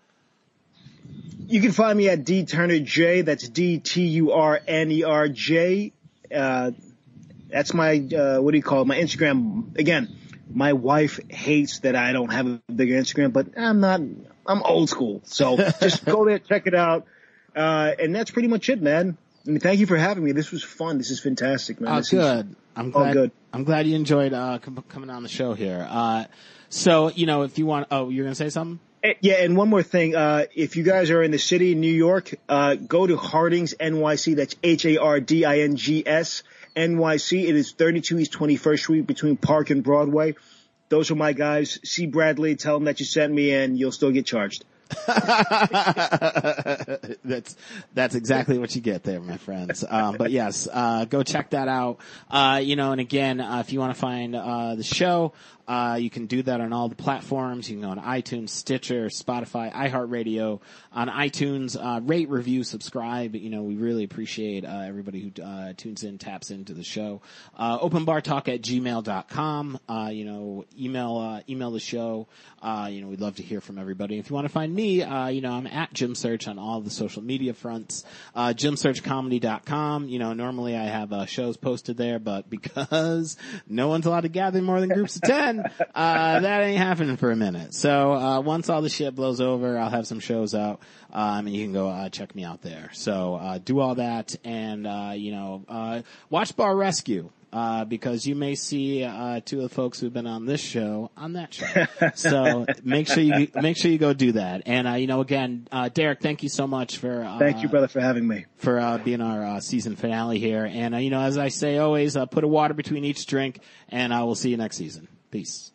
You can find me at D Turner J. That's D T U R N E R J. Uh, that's my uh, what do you call it? My Instagram. Again, my wife hates that I don't have a bigger Instagram, but I'm not. I'm old school, so just go there, check it out. Uh, and that's pretty much it, man. I mean, thank you for having me. This was fun. This is fantastic, man. Oh, This is- good. I'm glad. good. I'm glad you enjoyed uh, com- coming on the show here. Uh, so you know, if you want, oh, you're gonna say something? Yeah, and one more thing. Uh, if you guys are in the city, New York, uh, go to Harding's NYC. That's H-A-R-D-I-N-G-S NYC. It is 32 East 21st Street between Park and Broadway. Those are my guys. See Bradley, tell him that you sent me and you'll still get charged. that's that's exactly what you get there, my friends. Um, but yes, uh, go check that out. Uh, you know, and again, uh, if you want to find uh, the show, uh, you can do that on all the platforms. You can go on iTunes, Stitcher, Spotify, iHeartRadio. On iTunes, uh, rate, review, subscribe. You know, we really appreciate uh, everybody who uh, tunes in, taps into the show. Uh, openbartalk at gmail.com. Uh, you know, email uh, email the show. Uh, you know, we'd love to hear from everybody. If you want to find me, uh, you know, I'm at Jim Search on all the social media fronts. Uh, JimSearchComedy.com. You know, normally I have uh, shows posted there, but because no one's allowed to gather more than groups of 10, uh, that ain't happening for a minute. So, uh, once all the shit blows over, I'll have some shows out. Um, and you can go, uh, check me out there. So, uh, do all that and, uh, you know, uh, watch Bar Rescue. Uh, because you may see uh, two of the folks who've been on this show on that show. so make sure you make sure you go do that. And uh, you know, again, uh, Derek, thank you so much for uh, Thank you, brother, for having me. for uh, being our uh, season finale here. And uh, you know, as I say always, uh, put a water between each drink, and I will see you next season. Peace.